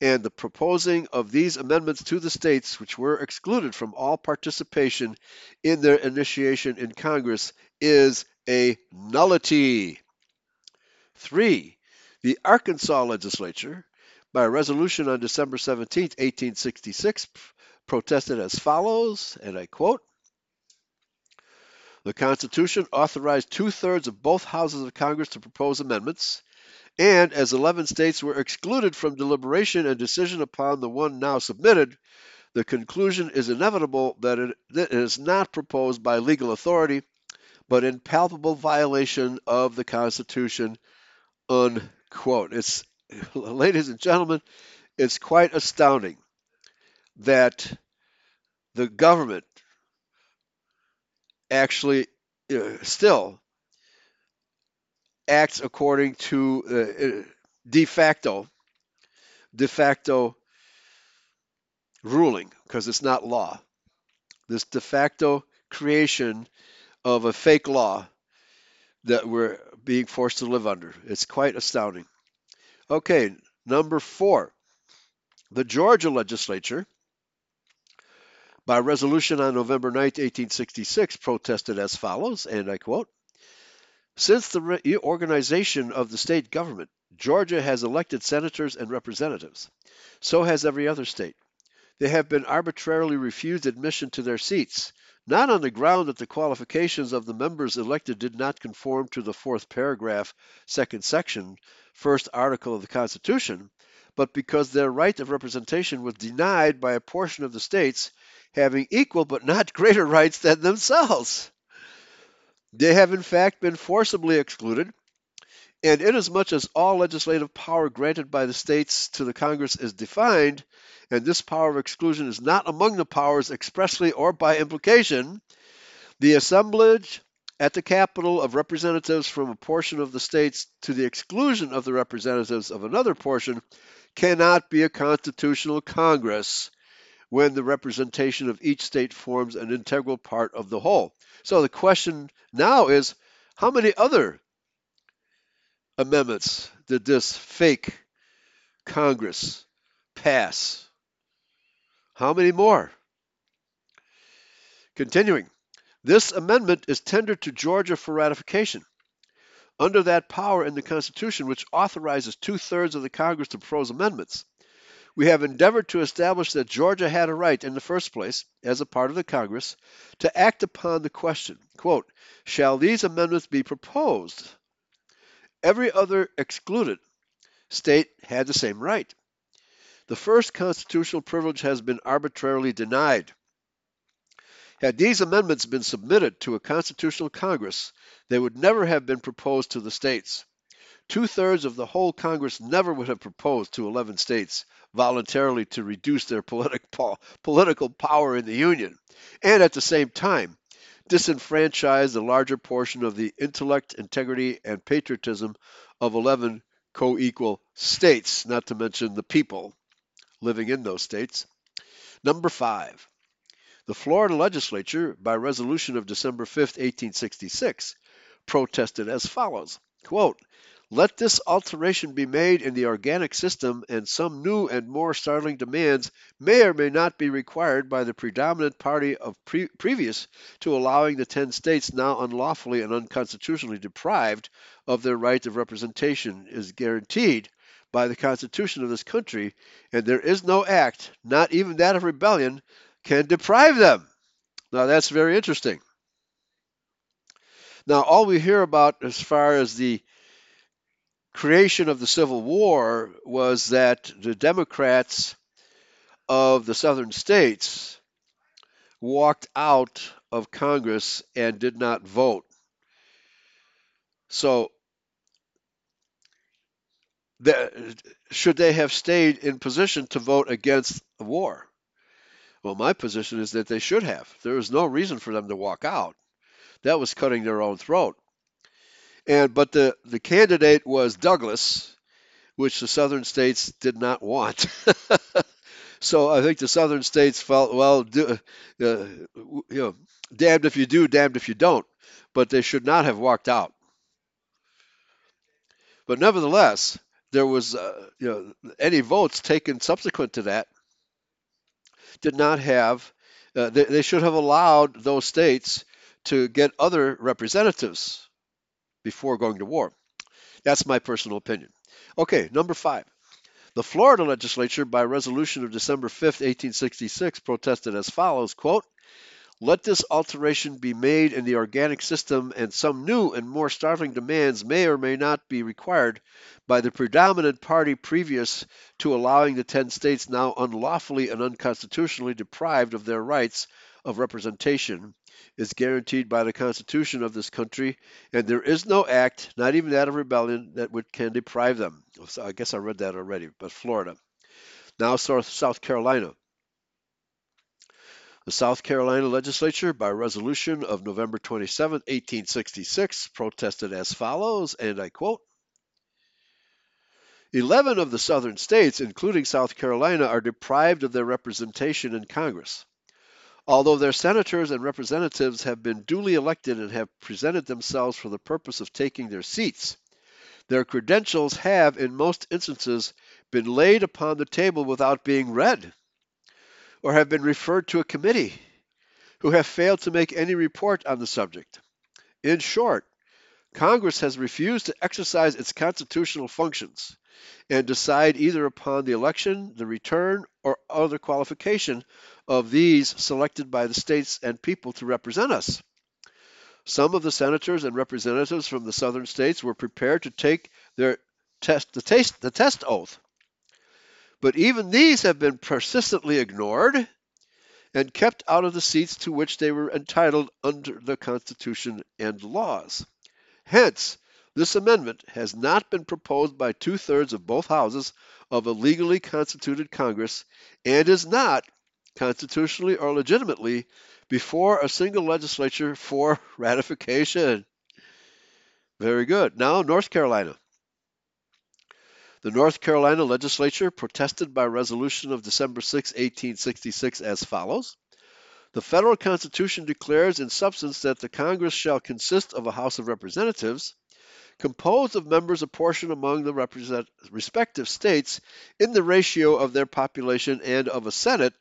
and the proposing of these amendments to the states which were excluded from all participation in their initiation in Congress is a nullity. Three, the Arkansas legislature, by a resolution on December 17, 1866, protested as follows, and I quote, the Constitution authorized two thirds of both houses of Congress to propose amendments, and as 11 states were excluded from deliberation and decision upon the one now submitted, the conclusion is inevitable that it, that it is not proposed by legal authority, but in palpable violation of the Constitution. Unquote. It's, ladies and gentlemen, it's quite astounding that the government actually uh, still acts according to uh, uh, de facto de facto ruling because it's not law. This de facto creation of a fake law that we're being forced to live under. It's quite astounding. Okay, number four. The Georgia legislature, by resolution on November 9, 1866, protested as follows, and I quote since the reorganization of the state government, Georgia has elected senators and representatives. So has every other state. They have been arbitrarily refused admission to their seats, not on the ground that the qualifications of the members elected did not conform to the fourth paragraph, second section, first article of the Constitution, but because their right of representation was denied by a portion of the states having equal but not greater rights than themselves. They have in fact been forcibly excluded, And inasmuch as all legislative power granted by the states to the Congress is defined, and this power of exclusion is not among the powers expressly or by implication, the assemblage at the capital of representatives from a portion of the states to the exclusion of the representatives of another portion cannot be a constitutional Congress when the representation of each state forms an integral part of the whole. So the question now is how many other amendments did this fake Congress pass? How many more? Continuing, this amendment is tendered to Georgia for ratification. Under that power in the Constitution, which authorizes two thirds of the Congress to propose amendments, we have endeavored to establish that Georgia had a right, in the first place, as a part of the Congress, to act upon the question, quote, shall these amendments be proposed? Every other excluded state had the same right. The first constitutional privilege has been arbitrarily denied. Had these amendments been submitted to a constitutional Congress, they would never have been proposed to the states. Two thirds of the whole Congress never would have proposed to 11 states voluntarily to reduce their political power in the Union, and at the same time, disenfranchise the larger portion of the intellect, integrity, and patriotism of 11 co equal states, not to mention the people living in those states. Number five, the Florida legislature, by resolution of December 5, 1866, protested as follows quote, let this alteration be made in the organic system, and some new and more startling demands may or may not be required by the predominant party of pre- previous to allowing the 10 states now unlawfully and unconstitutionally deprived of their right of representation is guaranteed by the Constitution of this country, and there is no act, not even that of rebellion, can deprive them. Now that's very interesting. Now, all we hear about as far as the creation of the Civil War was that the Democrats of the southern states walked out of Congress and did not vote. So, the, should they have stayed in position to vote against the war? Well, my position is that they should have. There was no reason for them to walk out. That was cutting their own throat. And but the the candidate was Douglas, which the southern states did not want. so I think the southern states felt, well, do, uh, you know, damned if you do, damned if you don't. But they should not have walked out. But nevertheless, there was, uh, you know, any votes taken subsequent to that did not have. Uh, they, they should have allowed those states to get other representatives before going to war. That's my personal opinion. Okay, number five. The Florida legislature, by resolution of December 5, 1866, protested as follows quote, Let this alteration be made in the organic system, and some new and more startling demands may or may not be required by the predominant party previous to allowing the 10 states now unlawfully and unconstitutionally deprived of their rights of representation is guaranteed by the Constitution of this country, and there is no act, not even that of rebellion, that would, can deprive them. So I guess I read that already, but Florida. Now, South Carolina. The South Carolina legislature, by resolution of November 27, 1866, protested as follows, and I quote 11 of the southern states, including South Carolina, are deprived of their representation in Congress. Although their senators and representatives have been duly elected and have presented themselves for the purpose of taking their seats, their credentials have, in most instances, been laid upon the table without being read, or have been referred to a committee, who have failed to make any report on the subject. In short, Congress has refused to exercise its constitutional functions and decide either upon the election, the return, or other qualification of these selected by the states and people to represent us. Some of the senators and representatives from the southern states were prepared to take their test, the, taste, the test oath. But even these have been persistently ignored and kept out of the seats to which they were entitled under the Constitution and laws. Hence, This amendment has not been proposed by two thirds of both houses of a legally constituted Congress and is not, constitutionally or legitimately, before a single legislature for ratification. Very good. Now, North Carolina. The North Carolina legislature protested by resolution of December 6, 1866, as follows The federal Constitution declares in substance that the Congress shall consist of a House of Representatives composed of members apportioned among the respective states in the ratio of their population and of a Senate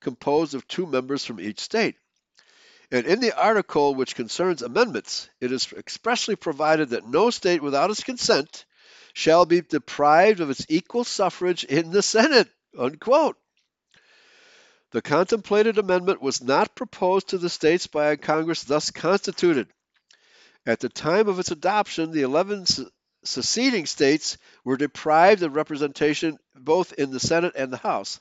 composed of two members from each state. And in the article which concerns amendments, it is expressly provided that no state without its consent shall be deprived of its equal suffrage in the Senate. Unquote. The contemplated amendment was not proposed to the states by a Congress thus constituted. At the time of its adoption, the 11 seceding states were deprived of representation both in the Senate and the House,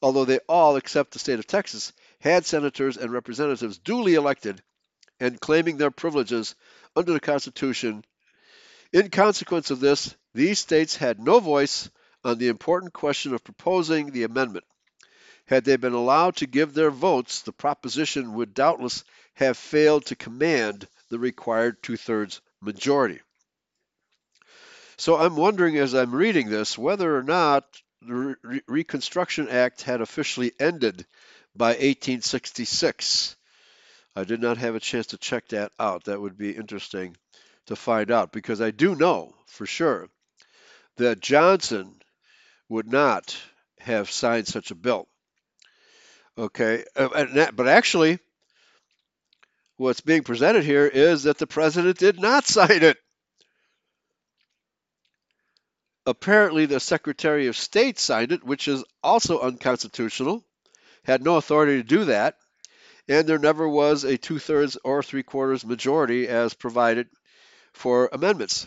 although they all, except the state of Texas, had senators and representatives duly elected and claiming their privileges under the Constitution. In consequence of this, these states had no voice on the important question of proposing the amendment. Had they been allowed to give their votes, the proposition would doubtless have failed to command the required two thirds majority. So I'm wondering as I'm reading this whether or not the Re- Reconstruction Act had officially ended by 1866. I did not have a chance to check that out. That would be interesting to find out because I do know for sure that Johnson would not have signed such a bill. Okay, uh, but actually, what's being presented here is that the president did not sign it. Apparently, the Secretary of State signed it, which is also unconstitutional, had no authority to do that, and there never was a two thirds or three quarters majority as provided for amendments.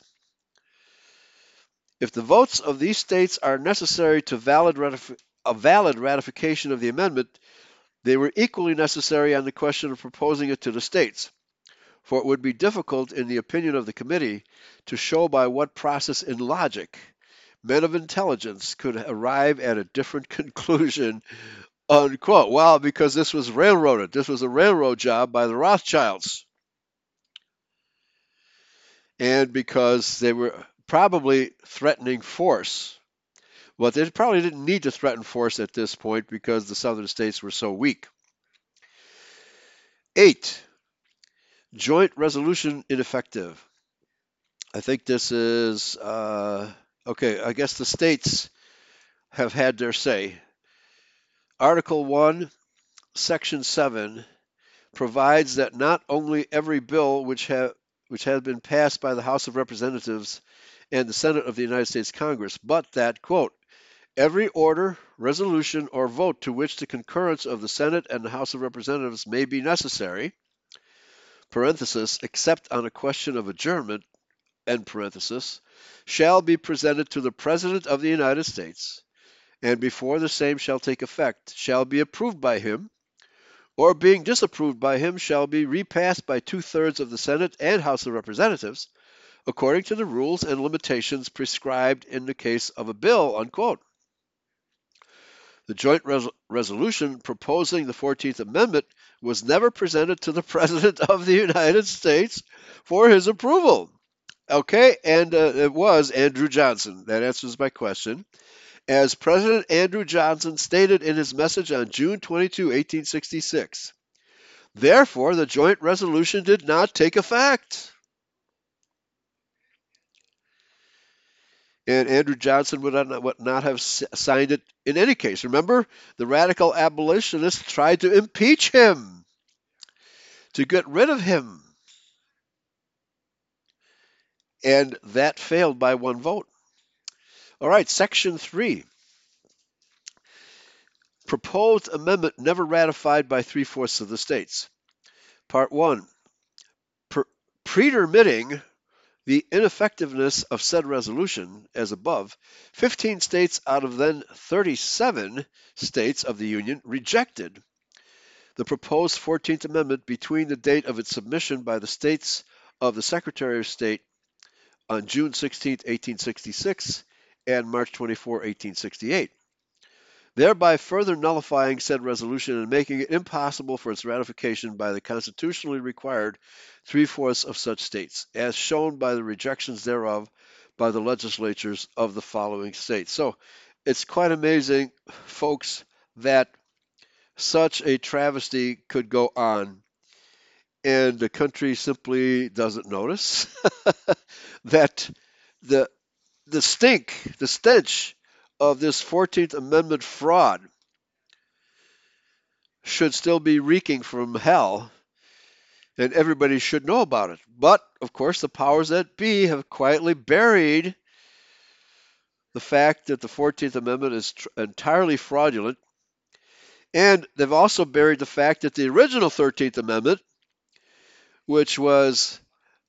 If the votes of these states are necessary to valid ratif- a valid ratification of the amendment, they were equally necessary on the question of proposing it to the states, for it would be difficult, in the opinion of the committee, to show by what process in logic men of intelligence could arrive at a different conclusion. Unquote. Well, because this was railroaded. This was a railroad job by the Rothschilds. And because they were probably threatening force but they probably didn't need to threaten force at this point because the southern states were so weak. Eight, joint resolution ineffective. I think this is, uh, okay, I guess the states have had their say. Article 1, Section 7 provides that not only every bill which, have, which has been passed by the House of Representatives and the Senate of the United States Congress, but that, quote, Every order, resolution, or vote to which the concurrence of the Senate and the House of Representatives may be necessary, except on a question of adjournment, shall be presented to the President of the United States, and before the same shall take effect, shall be approved by him, or being disapproved by him, shall be repassed by two thirds of the Senate and House of Representatives, according to the rules and limitations prescribed in the case of a bill, unquote. The joint res- resolution proposing the 14th Amendment was never presented to the President of the United States for his approval. Okay, and uh, it was Andrew Johnson. That answers my question. As President Andrew Johnson stated in his message on June 22, 1866, therefore the joint resolution did not take effect. And Andrew Johnson would not, would not have signed it in any case. Remember, the radical abolitionists tried to impeach him, to get rid of him. And that failed by one vote. All right, Section 3. Proposed amendment never ratified by three fourths of the states. Part 1. Per- pretermitting the ineffectiveness of said resolution, as above, 15 states out of then 37 states of the Union rejected the proposed 14th Amendment between the date of its submission by the states of the Secretary of State on June 16, 1866, and March 24, 1868, thereby further nullifying said resolution and making it impossible for its ratification by the constitutionally required three fourths of such states, as shown by the rejections thereof by the legislatures of the following states. So it's quite amazing, folks, that such a travesty could go on and the country simply doesn't notice that the the stink, the stench of this 14th Amendment fraud should still be reeking from hell, and everybody should know about it. But, of course, the powers that be have quietly buried the fact that the 14th Amendment is tr- entirely fraudulent, and they've also buried the fact that the original 13th Amendment, which was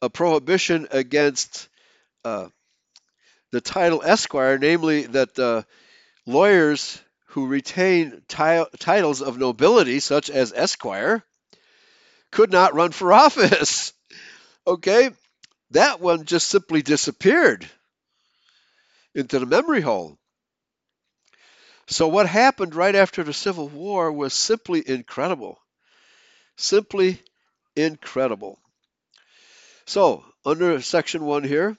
a prohibition against uh, the title Esquire, namely that uh, lawyers who retain ti- titles of nobility, such as Esquire, could not run for office. okay? That one just simply disappeared into the memory hole. So, what happened right after the Civil War was simply incredible. Simply incredible. So, under Section 1 here,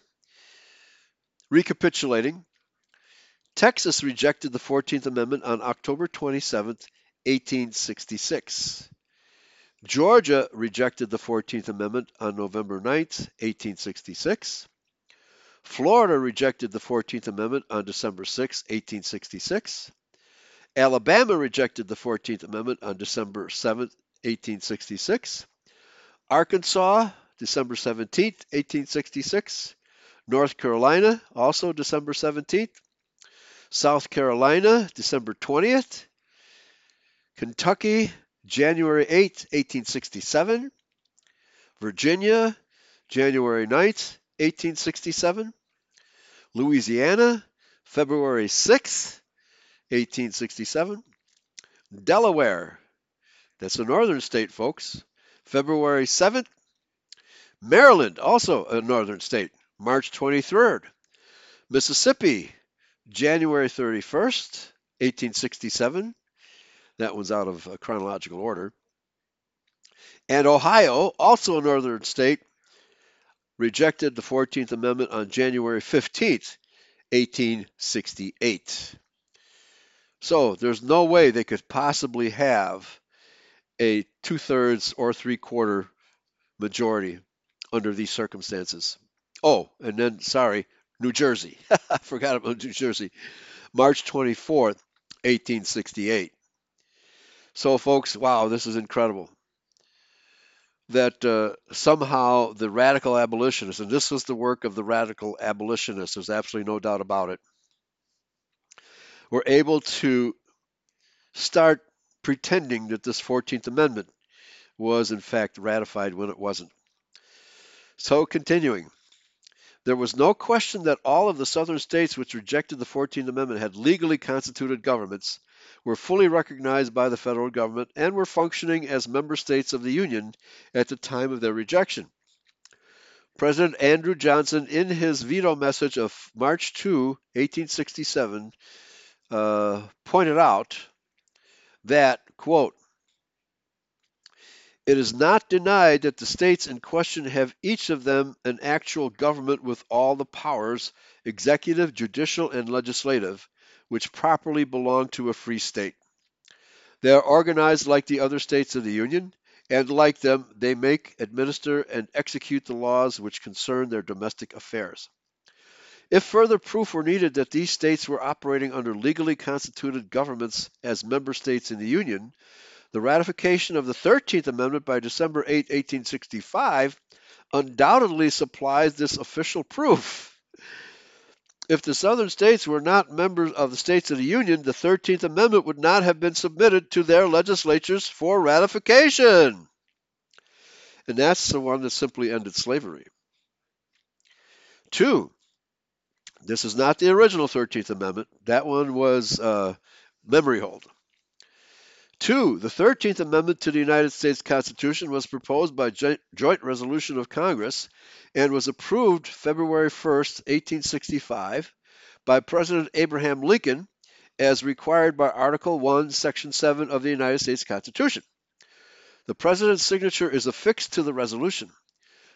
recapitulating, Texas rejected the 14th Amendment on October 27, 1866. Georgia rejected the 14th Amendment on November 9, 1866. Florida rejected the 14th Amendment on December 6, 1866. Alabama rejected the 14th Amendment on December 7, 1866. Arkansas, December 17, 1866. North Carolina, also December 17th. South Carolina, December 20th. Kentucky, January 8, 1867. Virginia, January 9th, 1867. Louisiana, February 6th, 1867. Delaware, that's a northern state, folks, February 7th. Maryland, also a northern state, March 23rd. Mississippi, January 31st, 1867. That one's out of uh, chronological order. And Ohio, also a northern state, rejected the 14th Amendment on January 15th, 1868. So there's no way they could possibly have a two thirds or three quarter majority under these circumstances. Oh, and then, sorry, New Jersey. I forgot about New Jersey. March 24th, 1868. So, folks, wow, this is incredible. That uh, somehow the radical abolitionists, and this was the work of the radical abolitionists, there's absolutely no doubt about it, were able to start pretending that this 14th Amendment was, in fact, ratified when it wasn't. So, continuing. There was no question that all of the southern states which rejected the 14th Amendment had legally constituted governments, were fully recognized by the federal government, and were functioning as member states of the Union at the time of their rejection. President Andrew Johnson, in his veto message of March 2, 1867, uh, pointed out that, quote, it is not denied that the states in question have each of them an actual government with all the powers, executive, judicial, and legislative, which properly belong to a free state. They are organized like the other states of the Union, and like them, they make, administer, and execute the laws which concern their domestic affairs. If further proof were needed that these states were operating under legally constituted governments as member states in the Union, the ratification of the 13th Amendment by December 8, 1865, undoubtedly supplies this official proof. If the Southern states were not members of the States of the Union, the 13th Amendment would not have been submitted to their legislatures for ratification. And that's the one that simply ended slavery. Two, this is not the original 13th Amendment. That one was uh, memory hold. Two, the 13th Amendment to the United States Constitution was proposed by joint resolution of Congress and was approved February 1, 1865, by President Abraham Lincoln as required by Article 1, Section 7 of the United States Constitution. The President's signature is affixed to the resolution.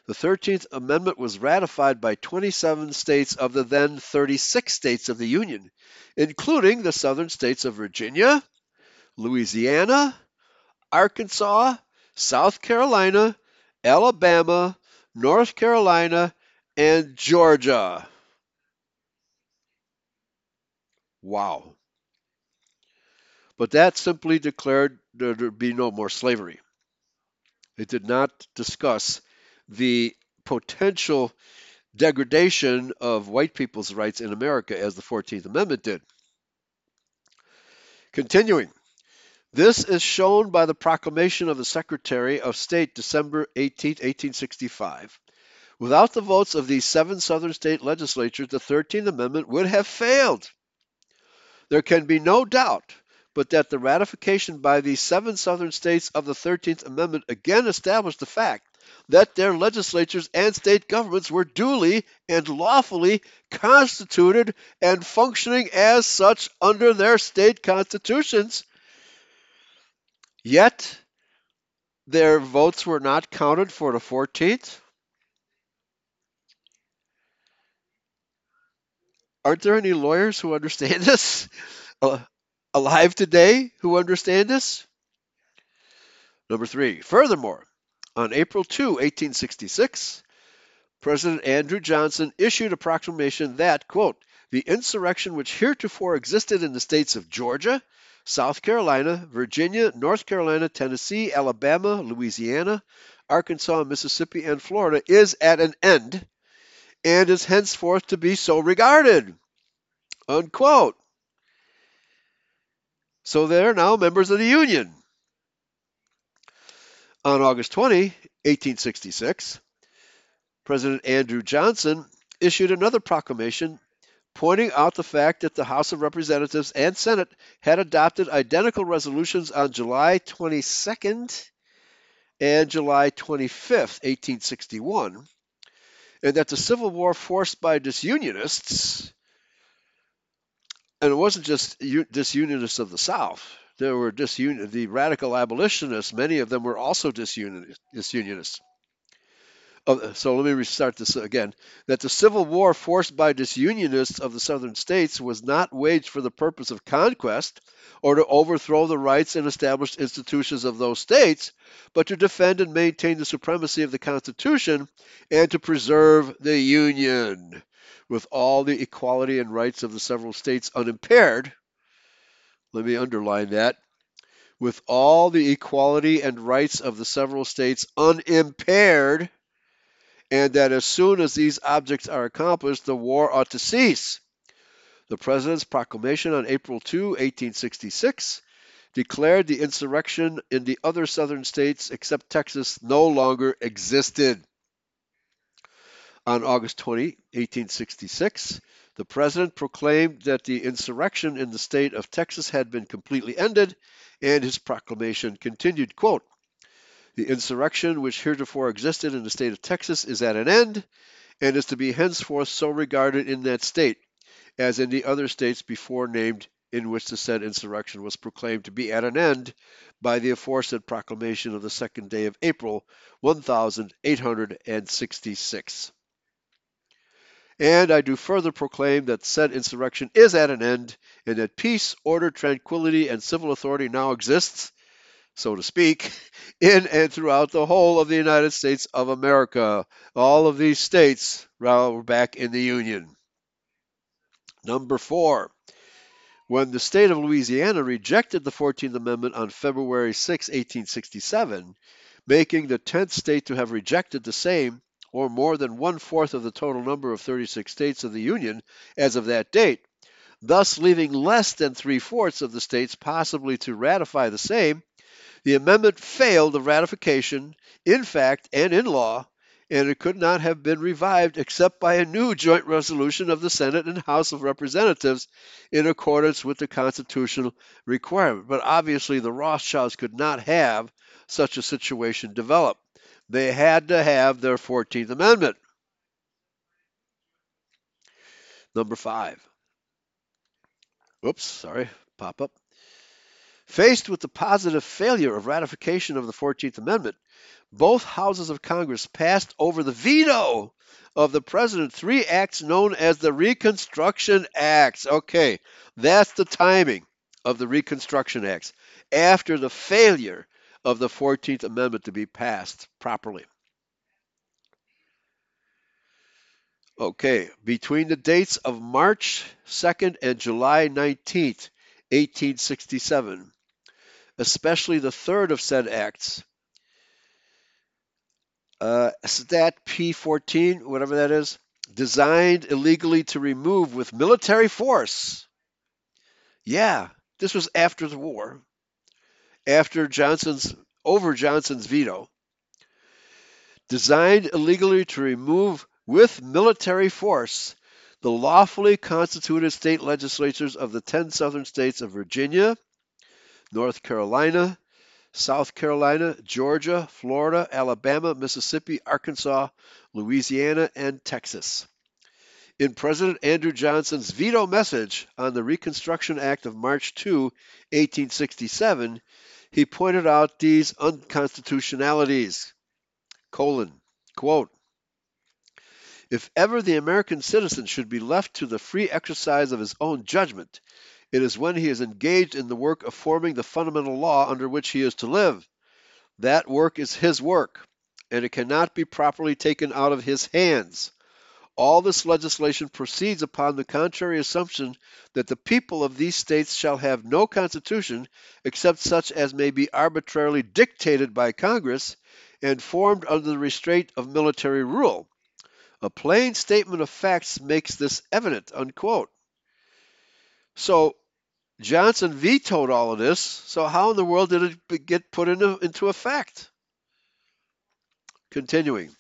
The 13th Amendment was ratified by 27 states of the then 36 states of the Union, including the southern states of Virginia, Louisiana, Arkansas, South Carolina, Alabama, North Carolina, and Georgia. Wow. But that simply declared there would be no more slavery. It did not discuss the potential degradation of white people's rights in America as the 14th Amendment did. Continuing, this is shown by the proclamation of the Secretary of State December 18, 1865. Without the votes of these seven Southern state legislatures, the 13th Amendment would have failed. There can be no doubt but that the ratification by these seven Southern states of the 13th Amendment again established the fact that their legislatures and state governments were duly and lawfully constituted and functioning as such under their state constitutions Yet their votes were not counted for the 14th. Aren't there any lawyers who understand this? Alive today who understand this? Number three, furthermore, on April 2, 1866, President Andrew Johnson issued a proclamation that, quote, the insurrection which heretofore existed in the states of Georgia, South Carolina, Virginia, North Carolina, Tennessee, Alabama, Louisiana, Arkansas, Mississippi, and Florida is at an end and is henceforth to be so regarded. Unquote. So they're now members of the Union. On August 20, 1866, President Andrew Johnson issued another proclamation pointing out the fact that the House of Representatives and Senate had adopted identical resolutions on July 22nd and July 25th, 1861, and that the Civil War forced by disunionists, and it wasn't just disunionists of the South, there were disun- the radical abolitionists, many of them were also disunionists Oh, so let me restart this again, that the Civil War forced by disunionists of the southern states was not waged for the purpose of conquest or to overthrow the rights and established institutions of those states, but to defend and maintain the supremacy of the Constitution and to preserve the Union with all the equality and rights of the several states unimpaired. Let me underline that. With all the equality and rights of the several states unimpaired and that as soon as these objects are accomplished, the war ought to cease. The President's proclamation on April 2, 1866, declared the insurrection in the other southern states except Texas no longer existed. On August 20, 1866, the President proclaimed that the insurrection in the state of Texas had been completely ended, and his proclamation continued, quote, the insurrection which heretofore existed in the state of Texas is at an end, and is to be henceforth so regarded in that state, as in the other states before named in which the said insurrection was proclaimed to be at an end by the aforesaid proclamation of the second day of April, 1866. And I do further proclaim that said insurrection is at an end, and that peace, order, tranquility, and civil authority now exists so to speak, in and throughout the whole of the United States of America. All of these states were back in the Union. Number four, when the state of Louisiana rejected the 14th Amendment on February 6, 1867, making the 10th state to have rejected the same, or more than one fourth of the total number of 36 states of the Union as of that date, thus leaving less than three fourths of the states possibly to ratify the same, the amendment failed of ratification in fact and in law, and it could not have been revived except by a new joint resolution of the Senate and House of Representatives in accordance with the constitutional requirement. But obviously, the Rothschilds could not have such a situation develop. They had to have their 14th Amendment. Number five. Oops, sorry, pop up. Faced with the positive failure of ratification of the 14th Amendment, both houses of Congress passed over the veto of the president three acts known as the Reconstruction Acts. Okay, that's the timing of the Reconstruction Acts after the failure of the 14th Amendment to be passed properly. Okay, between the dates of March 2nd and July 19th, 1867, especially the third of said acts, uh, Stat P14, whatever that is, designed illegally to remove with military force. Yeah, this was after the war, after Johnson's over Johnson's veto. Designed illegally to remove with military force the lawfully constituted state legislatures of the 10 southern states of Virginia, North Carolina, South Carolina, Georgia, Florida, Alabama, Mississippi, Arkansas, Louisiana, and Texas. In President Andrew Johnson's veto message on the Reconstruction Act of March 2, 1867, he pointed out these unconstitutionalities. Colon, quote, if ever the American citizen should be left to the free exercise of his own judgment, it is when he is engaged in the work of forming the fundamental law under which he is to live. That work is his work, and it cannot be properly taken out of his hands. All this legislation proceeds upon the contrary assumption that the people of these states shall have no constitution except such as may be arbitrarily dictated by Congress and formed under the restraint of military rule. A plain statement of facts makes this evident. Unquote. So Johnson vetoed all of this, so how in the world did it get put into, into effect? Continuing.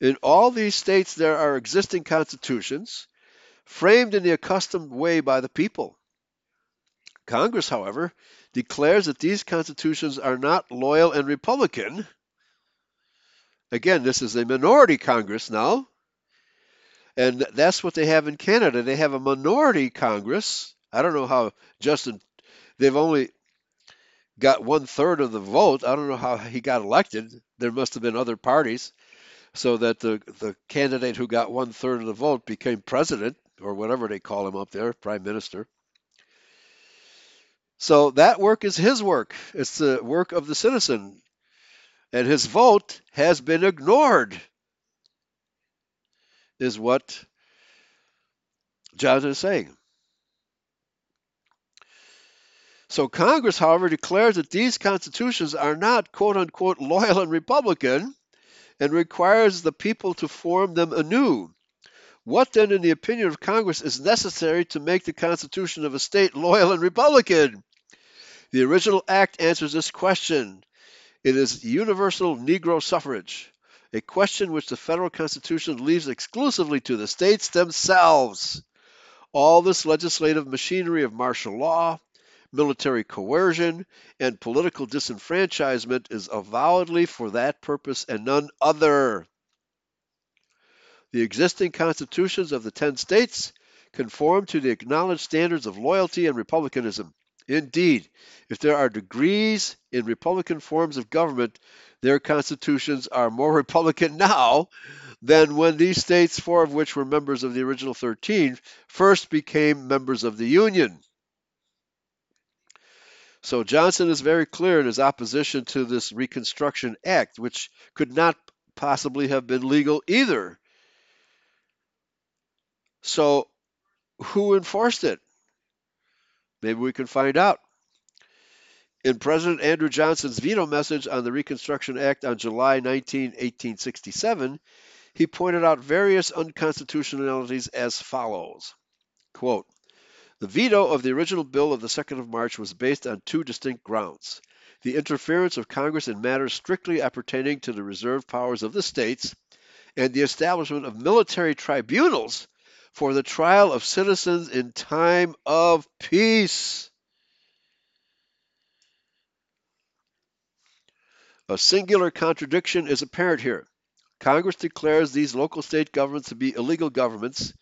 In all these states, there are existing constitutions framed in the accustomed way by the people. Congress, however, declares that these constitutions are not loyal and Republican. Again, this is a minority Congress now. And that's what they have in Canada. They have a minority Congress I don't know how Justin. They've only got one third of the vote. I don't know how he got elected. There must have been other parties, so that the the candidate who got one third of the vote became president or whatever they call him up there, prime minister. So that work is his work. It's the work of the citizen, and his vote has been ignored. Is what John is saying. So Congress, however, declares that these constitutions are not quote unquote loyal and Republican and requires the people to form them anew. What then, in the opinion of Congress, is necessary to make the Constitution of a state loyal and Republican? The original act answers this question. It is universal Negro suffrage, a question which the federal Constitution leaves exclusively to the states themselves. All this legislative machinery of martial law, military coercion, and political disenfranchisement is avowedly for that purpose and none other. The existing constitutions of the ten states conform to the acknowledged standards of loyalty and republicanism. Indeed, if there are degrees in Republican forms of government, their constitutions are more Republican now than when these states, four of which were members of the original 13, first became members of the Union. So Johnson is very clear in his opposition to this Reconstruction Act, which could not possibly have been legal either. So who enforced it? Maybe we can find out. In President Andrew Johnson's veto message on the Reconstruction Act on July 19, 1867, he pointed out various unconstitutionalities as follows. Quote, the veto of the original bill of the 2nd of March was based on two distinct grounds. the interference of Congress in matters strictly appertaining to the reserved powers of the states, and the establishment of military tribunals for the trial of citizens in time of peace. A singular contradiction is apparent here. Congress declares these local state governments to be illegal governments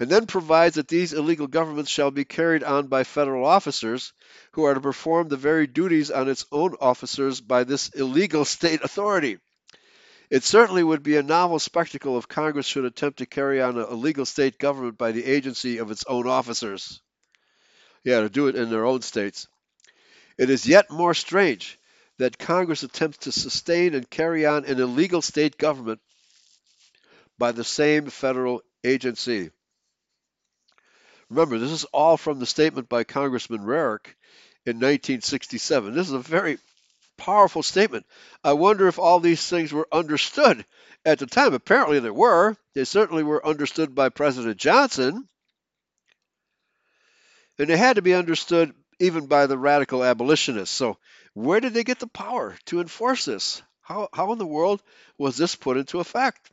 and then provides that these illegal governments shall be carried on by federal officers who are to perform the very duties on its own officers by this illegal state authority. It certainly would be a novel spectacle if Congress should attempt to carry on a legal state government by the agency of its own officers. Yeah, to do it in their own states. It is yet more strange that Congress attempts to sustain and carry on an illegal state government by the same federal agency. Remember, this is all from the statement by Congressman Rarick in 1967. This is a very powerful statement. I wonder if all these things were understood at the time. Apparently, they were. They certainly were understood by President Johnson. And they had to be understood even by the radical abolitionists. So, where did they get the power to enforce this? How, how in the world was this put into effect?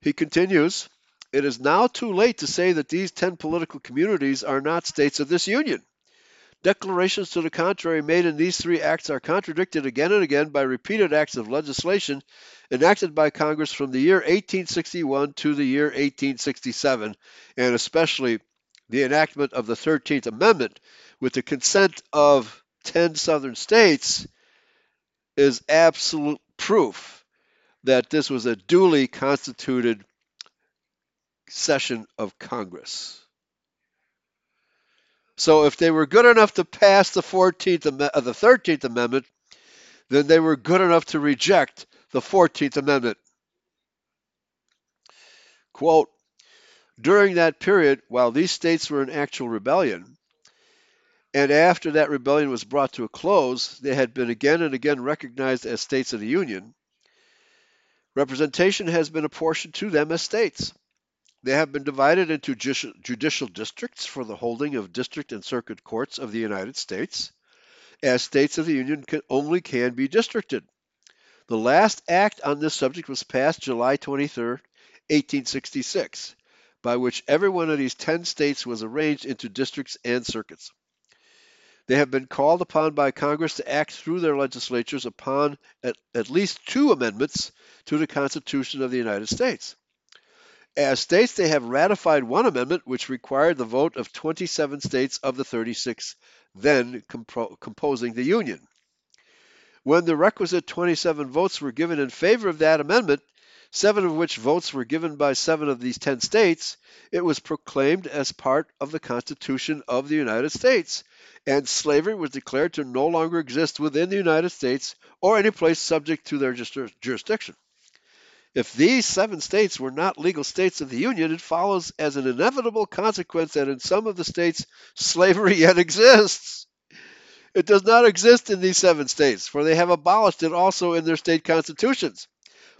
He continues It is now too late to say that these 10 political communities are not states of this union. Declarations to the contrary made in these three acts are contradicted again and again by repeated acts of legislation enacted by Congress from the year 1861 to the year 1867, and especially the enactment of the 13th Amendment with the consent of 10 southern states is absolute proof that this was a duly constituted session of Congress. So if they were good enough to pass the 14th uh, the 13th Amendment, then they were good enough to reject the 14th Amendment. Quote, during that period, while these states were in actual rebellion, and after that rebellion was brought to a close, they had been again and again recognized as states of the Union. Representation has been apportioned to them as states. They have been divided into judicial districts for the holding of district and circuit courts of the United States, as states of the Union can, only can be districted. The last act on this subject was passed July 23, 1866, by which every one of these 10 states was arranged into districts and circuits. They have been called upon by Congress to act through their legislatures upon at, at least two amendments to the Constitution of the United States. As states, they have ratified one amendment which required the vote of 27 states of the 36 then compo- composing the Union. When the requisite 27 votes were given in favor of that amendment, seven of which votes were given by seven of these 10 states, it was proclaimed as part of the Constitution of the United States, and slavery was declared to no longer exist within the United States or any place subject to their jurisdiction. If these seven states were not legal states of the Union, it follows as an inevitable consequence that in some of the states slavery yet exists. It does not exist in these seven states, for they have abolished it also in their state constitutions.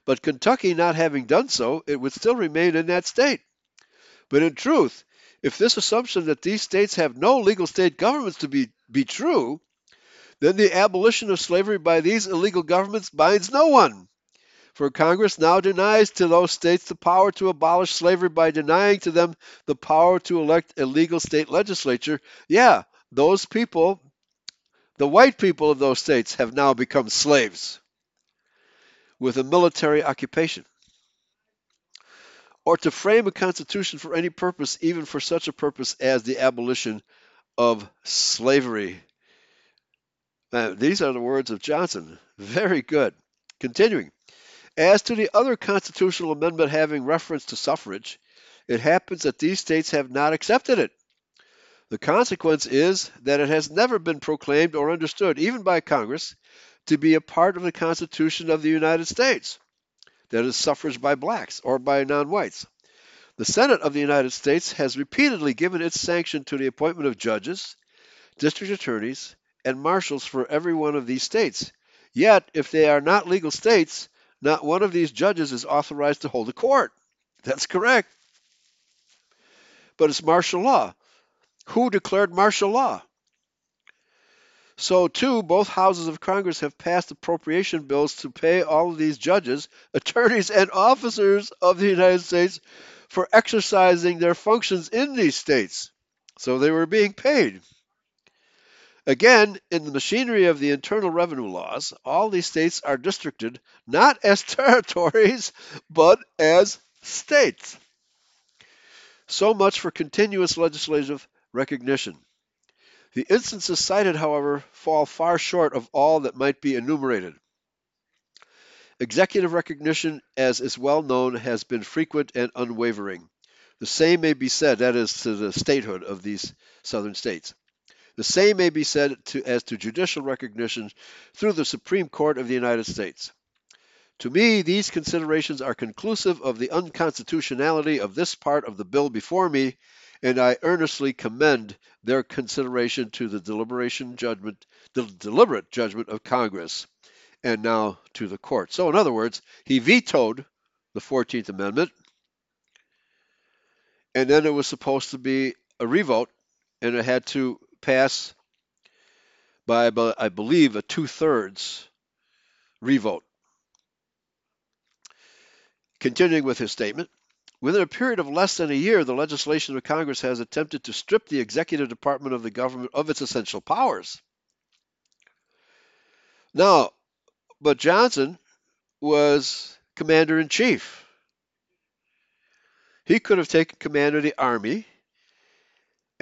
But Kentucky not having done so, it would still remain in that state. But in truth, if this assumption that these states have no legal state governments to be, be true, then the abolition of slavery by these illegal governments binds no one. For Congress now denies to those states the power to abolish slavery by denying to them the power to elect a legal state legislature. Yeah, those people, the white people of those states, have now become slaves with a military occupation. Or to frame a constitution for any purpose, even for such a purpose as the abolition of slavery. Now, these are the words of Johnson. Very good. Continuing. As to the other constitutional amendment having reference to suffrage, it happens that these states have not accepted it. The consequence is that it has never been proclaimed or understood, even by Congress, to be a part of the Constitution of the United States. That is suffrage by blacks or by non whites. The Senate of the United States has repeatedly given its sanction to the appointment of judges, district attorneys, and marshals for every one of these states. Yet, if they are not legal states, not one of these judges is authorized to hold a court. That's correct. But it's martial law. Who declared martial law? So, too, both houses of Congress have passed appropriation bills to pay all of these judges, attorneys, and officers of the United States for exercising their functions in these states. So they were being paid. Again, in the machinery of the Internal Revenue laws, all these states are districted not as territories, but as states. So much for continuous legislative recognition. The instances cited, however, fall far short of all that might be enumerated. Executive recognition, as is well known, has been frequent and unwavering. The same may be said, that is, to the statehood of these southern states. The same may be said to, as to judicial recognition through the Supreme Court of the United States. To me, these considerations are conclusive of the unconstitutionality of this part of the bill before me, and I earnestly commend their consideration to the deliberation judgment, the deliberate judgment of Congress, and now to the court. So, in other words, he vetoed the 14th Amendment, and then it was supposed to be a revote, and it had to pass by, I believe, a two thirds revote. Continuing with his statement, within a period of less than a year, the legislation of Congress has attempted to strip the executive department of the government of its essential powers. Now, but Johnson was commander in chief. He could have taken command of the army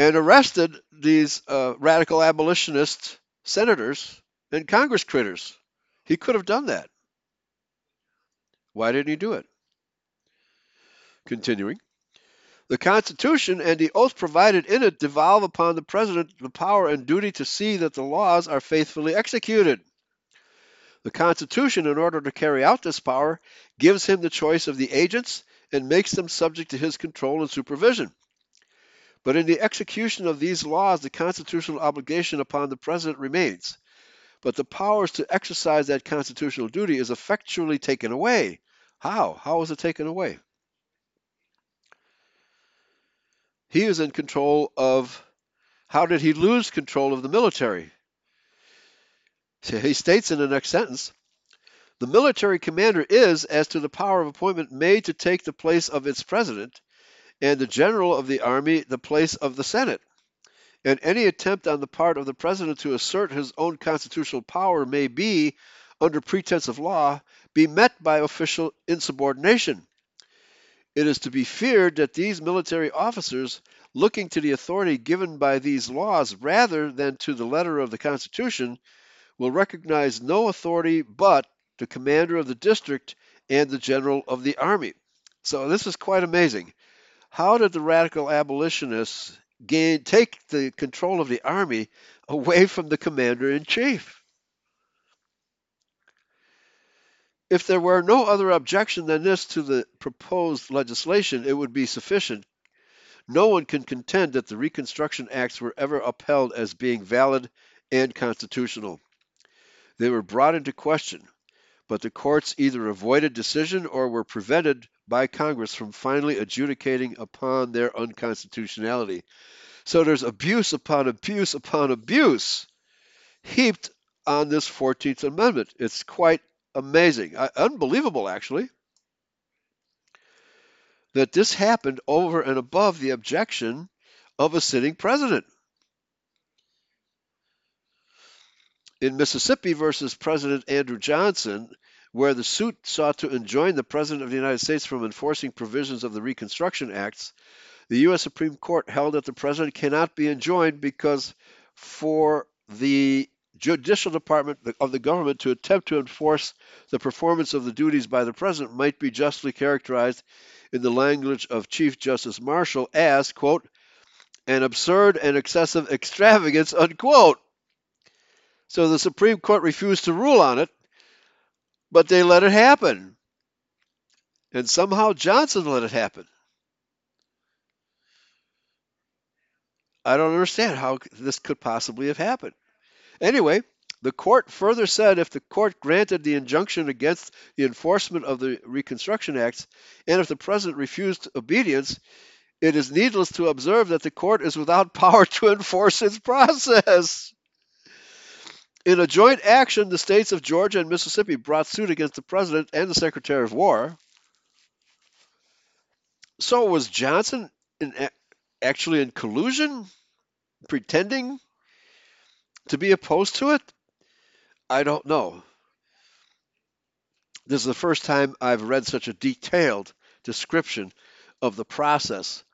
and arrested these uh, radical abolitionist senators and Congress critters. He could have done that. Why didn't he do it? Continuing. The Constitution and the oath provided in it devolve upon the President the power and duty to see that the laws are faithfully executed. The Constitution, in order to carry out this power, gives him the choice of the agents and makes them subject to his control and supervision. But in the execution of these laws, the constitutional obligation upon the President remains. But the powers to exercise that constitutional duty is effectually taken away. How? How is it taken away? He is in control of. How did he lose control of the military? He states in the next sentence the military commander is, as to the power of appointment, made to take the place of its president, and the general of the army the place of the Senate. And any attempt on the part of the president to assert his own constitutional power may be, under pretense of law, be met by official insubordination. It is to be feared that these military officers, looking to the authority given by these laws rather than to the letter of the Constitution, will recognize no authority but the commander of the district and the general of the army. So this is quite amazing. How did the radical abolitionists gain take the control of the army away from the commander in chief? If there were no other objection than this to the proposed legislation, it would be sufficient. No one can contend that the Reconstruction Acts were ever upheld as being valid and constitutional. They were brought into question, but the courts either avoided decision or were prevented by Congress from finally adjudicating upon their unconstitutionality. So there's abuse upon abuse upon abuse heaped on this 14th Amendment. It's quite amazing, uh, unbelievable actually, that this happened over and above the objection of a sitting president. In Mississippi versus President Andrew Johnson, where the suit sought to enjoin the President of the United States from enforcing provisions of the Reconstruction Acts, the U.S. Supreme Court held that the President cannot be enjoined because for the judicial department of the government to attempt to enforce the performance of the duties by the President might be justly characterized in the language of Chief Justice Marshall as, quote, an absurd and excessive extravagance, unquote. So the Supreme Court refused to rule on it, but they let it happen. And somehow Johnson let it happen. I don't understand how this could possibly have happened. Anyway, the court further said if the court granted the injunction against the enforcement of the Reconstruction Acts, and if the president refused obedience, it is needless to observe that the court is without power to enforce its process. In a joint action, the states of Georgia and Mississippi brought suit against the president and the secretary of war. So was Johnson in, actually in collusion, pretending to be opposed to it? I don't know. This is the first time I've read such a detailed description of the process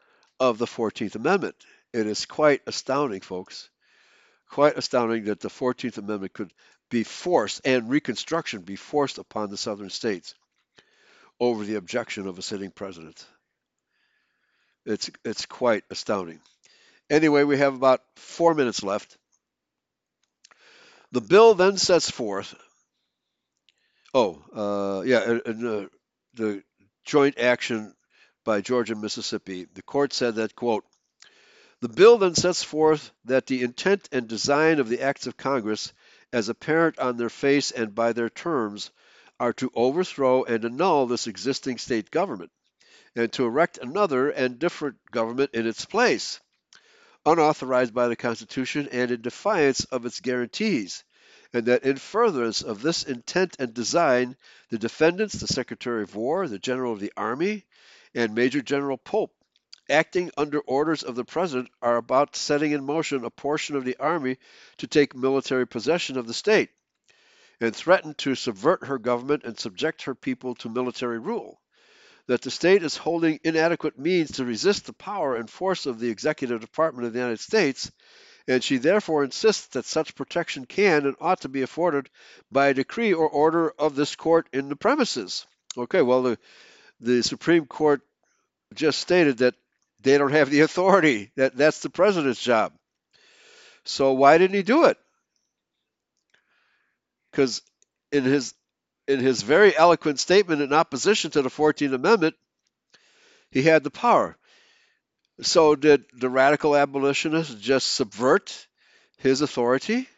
of the 14th Amendment. It is quite astounding, folks. Quite astounding that the 14th Amendment could be forced and Reconstruction be forced upon the southern states over the objection of a sitting president. It's, it's quite astounding. Anyway, we have about four minutes left. The bill then sets forth. Oh, uh, yeah, uh, the joint action by Georgia and Mississippi. The court said that, quote, the bill then sets forth that the intent and design of the acts of Congress, as apparent on their face and by their terms, are to overthrow and annul this existing state government, and to erect another and different government in its place, unauthorized by the Constitution and in defiance of its guarantees, and that in furtherance of this intent and design, the defendants, the Secretary of War, the General of the Army, and Major General Pope acting under orders of the President, are about setting in motion a portion of the Army to take military possession of the state and threaten to subvert her government and subject her people to military rule. That the state is holding inadequate means to resist the power and force of the executive department of the United States, and she therefore insists that such protection can and ought to be afforded by a decree or order of this court in the premises. Okay, well, the, the Supreme Court just stated that they don't have the authority. That that's the president's job. So why didn't he do it? Because in his in his very eloquent statement in opposition to the 14th Amendment, he had the power. So did the radical abolitionists just subvert his authority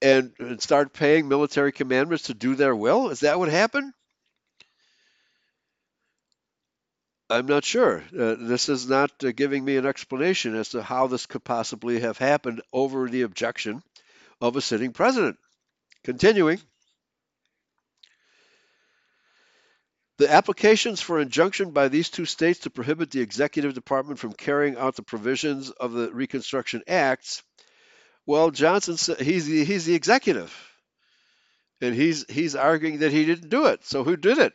and, and start paying military commanders to do their will? Is that what happened? I'm not sure. Uh, this is not uh, giving me an explanation as to how this could possibly have happened over the objection of a sitting president. Continuing. The applications for injunction by these two states to prohibit the executive department from carrying out the provisions of the Reconstruction Acts, well, Johnson said he's the, he's the executive, and he's he's arguing that he didn't do it. So who did it?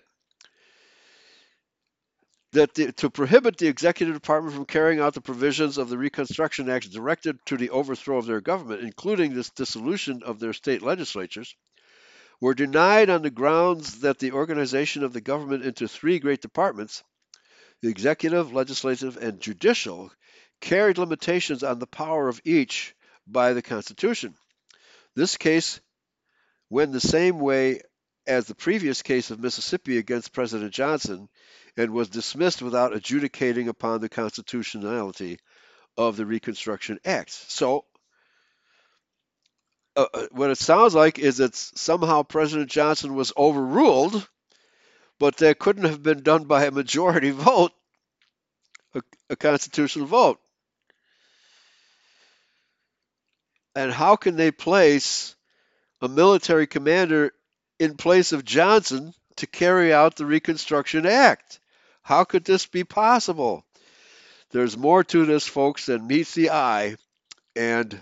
That the, to prohibit the executive department from carrying out the provisions of the Reconstruction Act directed to the overthrow of their government, including this dissolution of their state legislatures, were denied on the grounds that the organization of the government into three great departments, the executive, legislative, and judicial, carried limitations on the power of each by the Constitution. This case went the same way as the previous case of Mississippi against President Johnson and was dismissed without adjudicating upon the constitutionality of the Reconstruction Act. So, uh, uh, what it sounds like is that somehow President Johnson was overruled, but that couldn't have been done by a majority vote, a, a constitutional vote. And how can they place a military commander in place of Johnson to carry out the Reconstruction Act? How could this be possible? There's more to this, folks, than meets the eye, and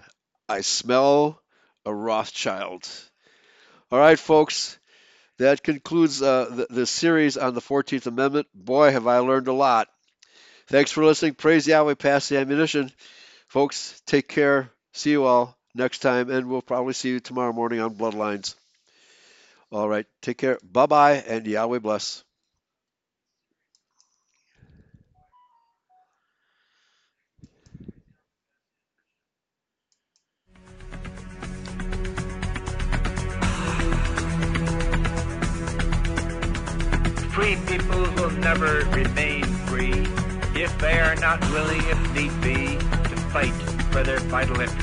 I smell a Rothschild. All right, folks, that concludes uh, series on the 14th Amendment. Boy, have I learned a lot. Thanks for listening. Praise Yahweh, pass the ammunition. Folks, take care. See you all next time, and we'll probably see you tomorrow morning on Bloodlines. All right, take care. Bye bye, and Yahweh bless. Free people will never remain free if they are not willing, if need be, to fight for their vital interests.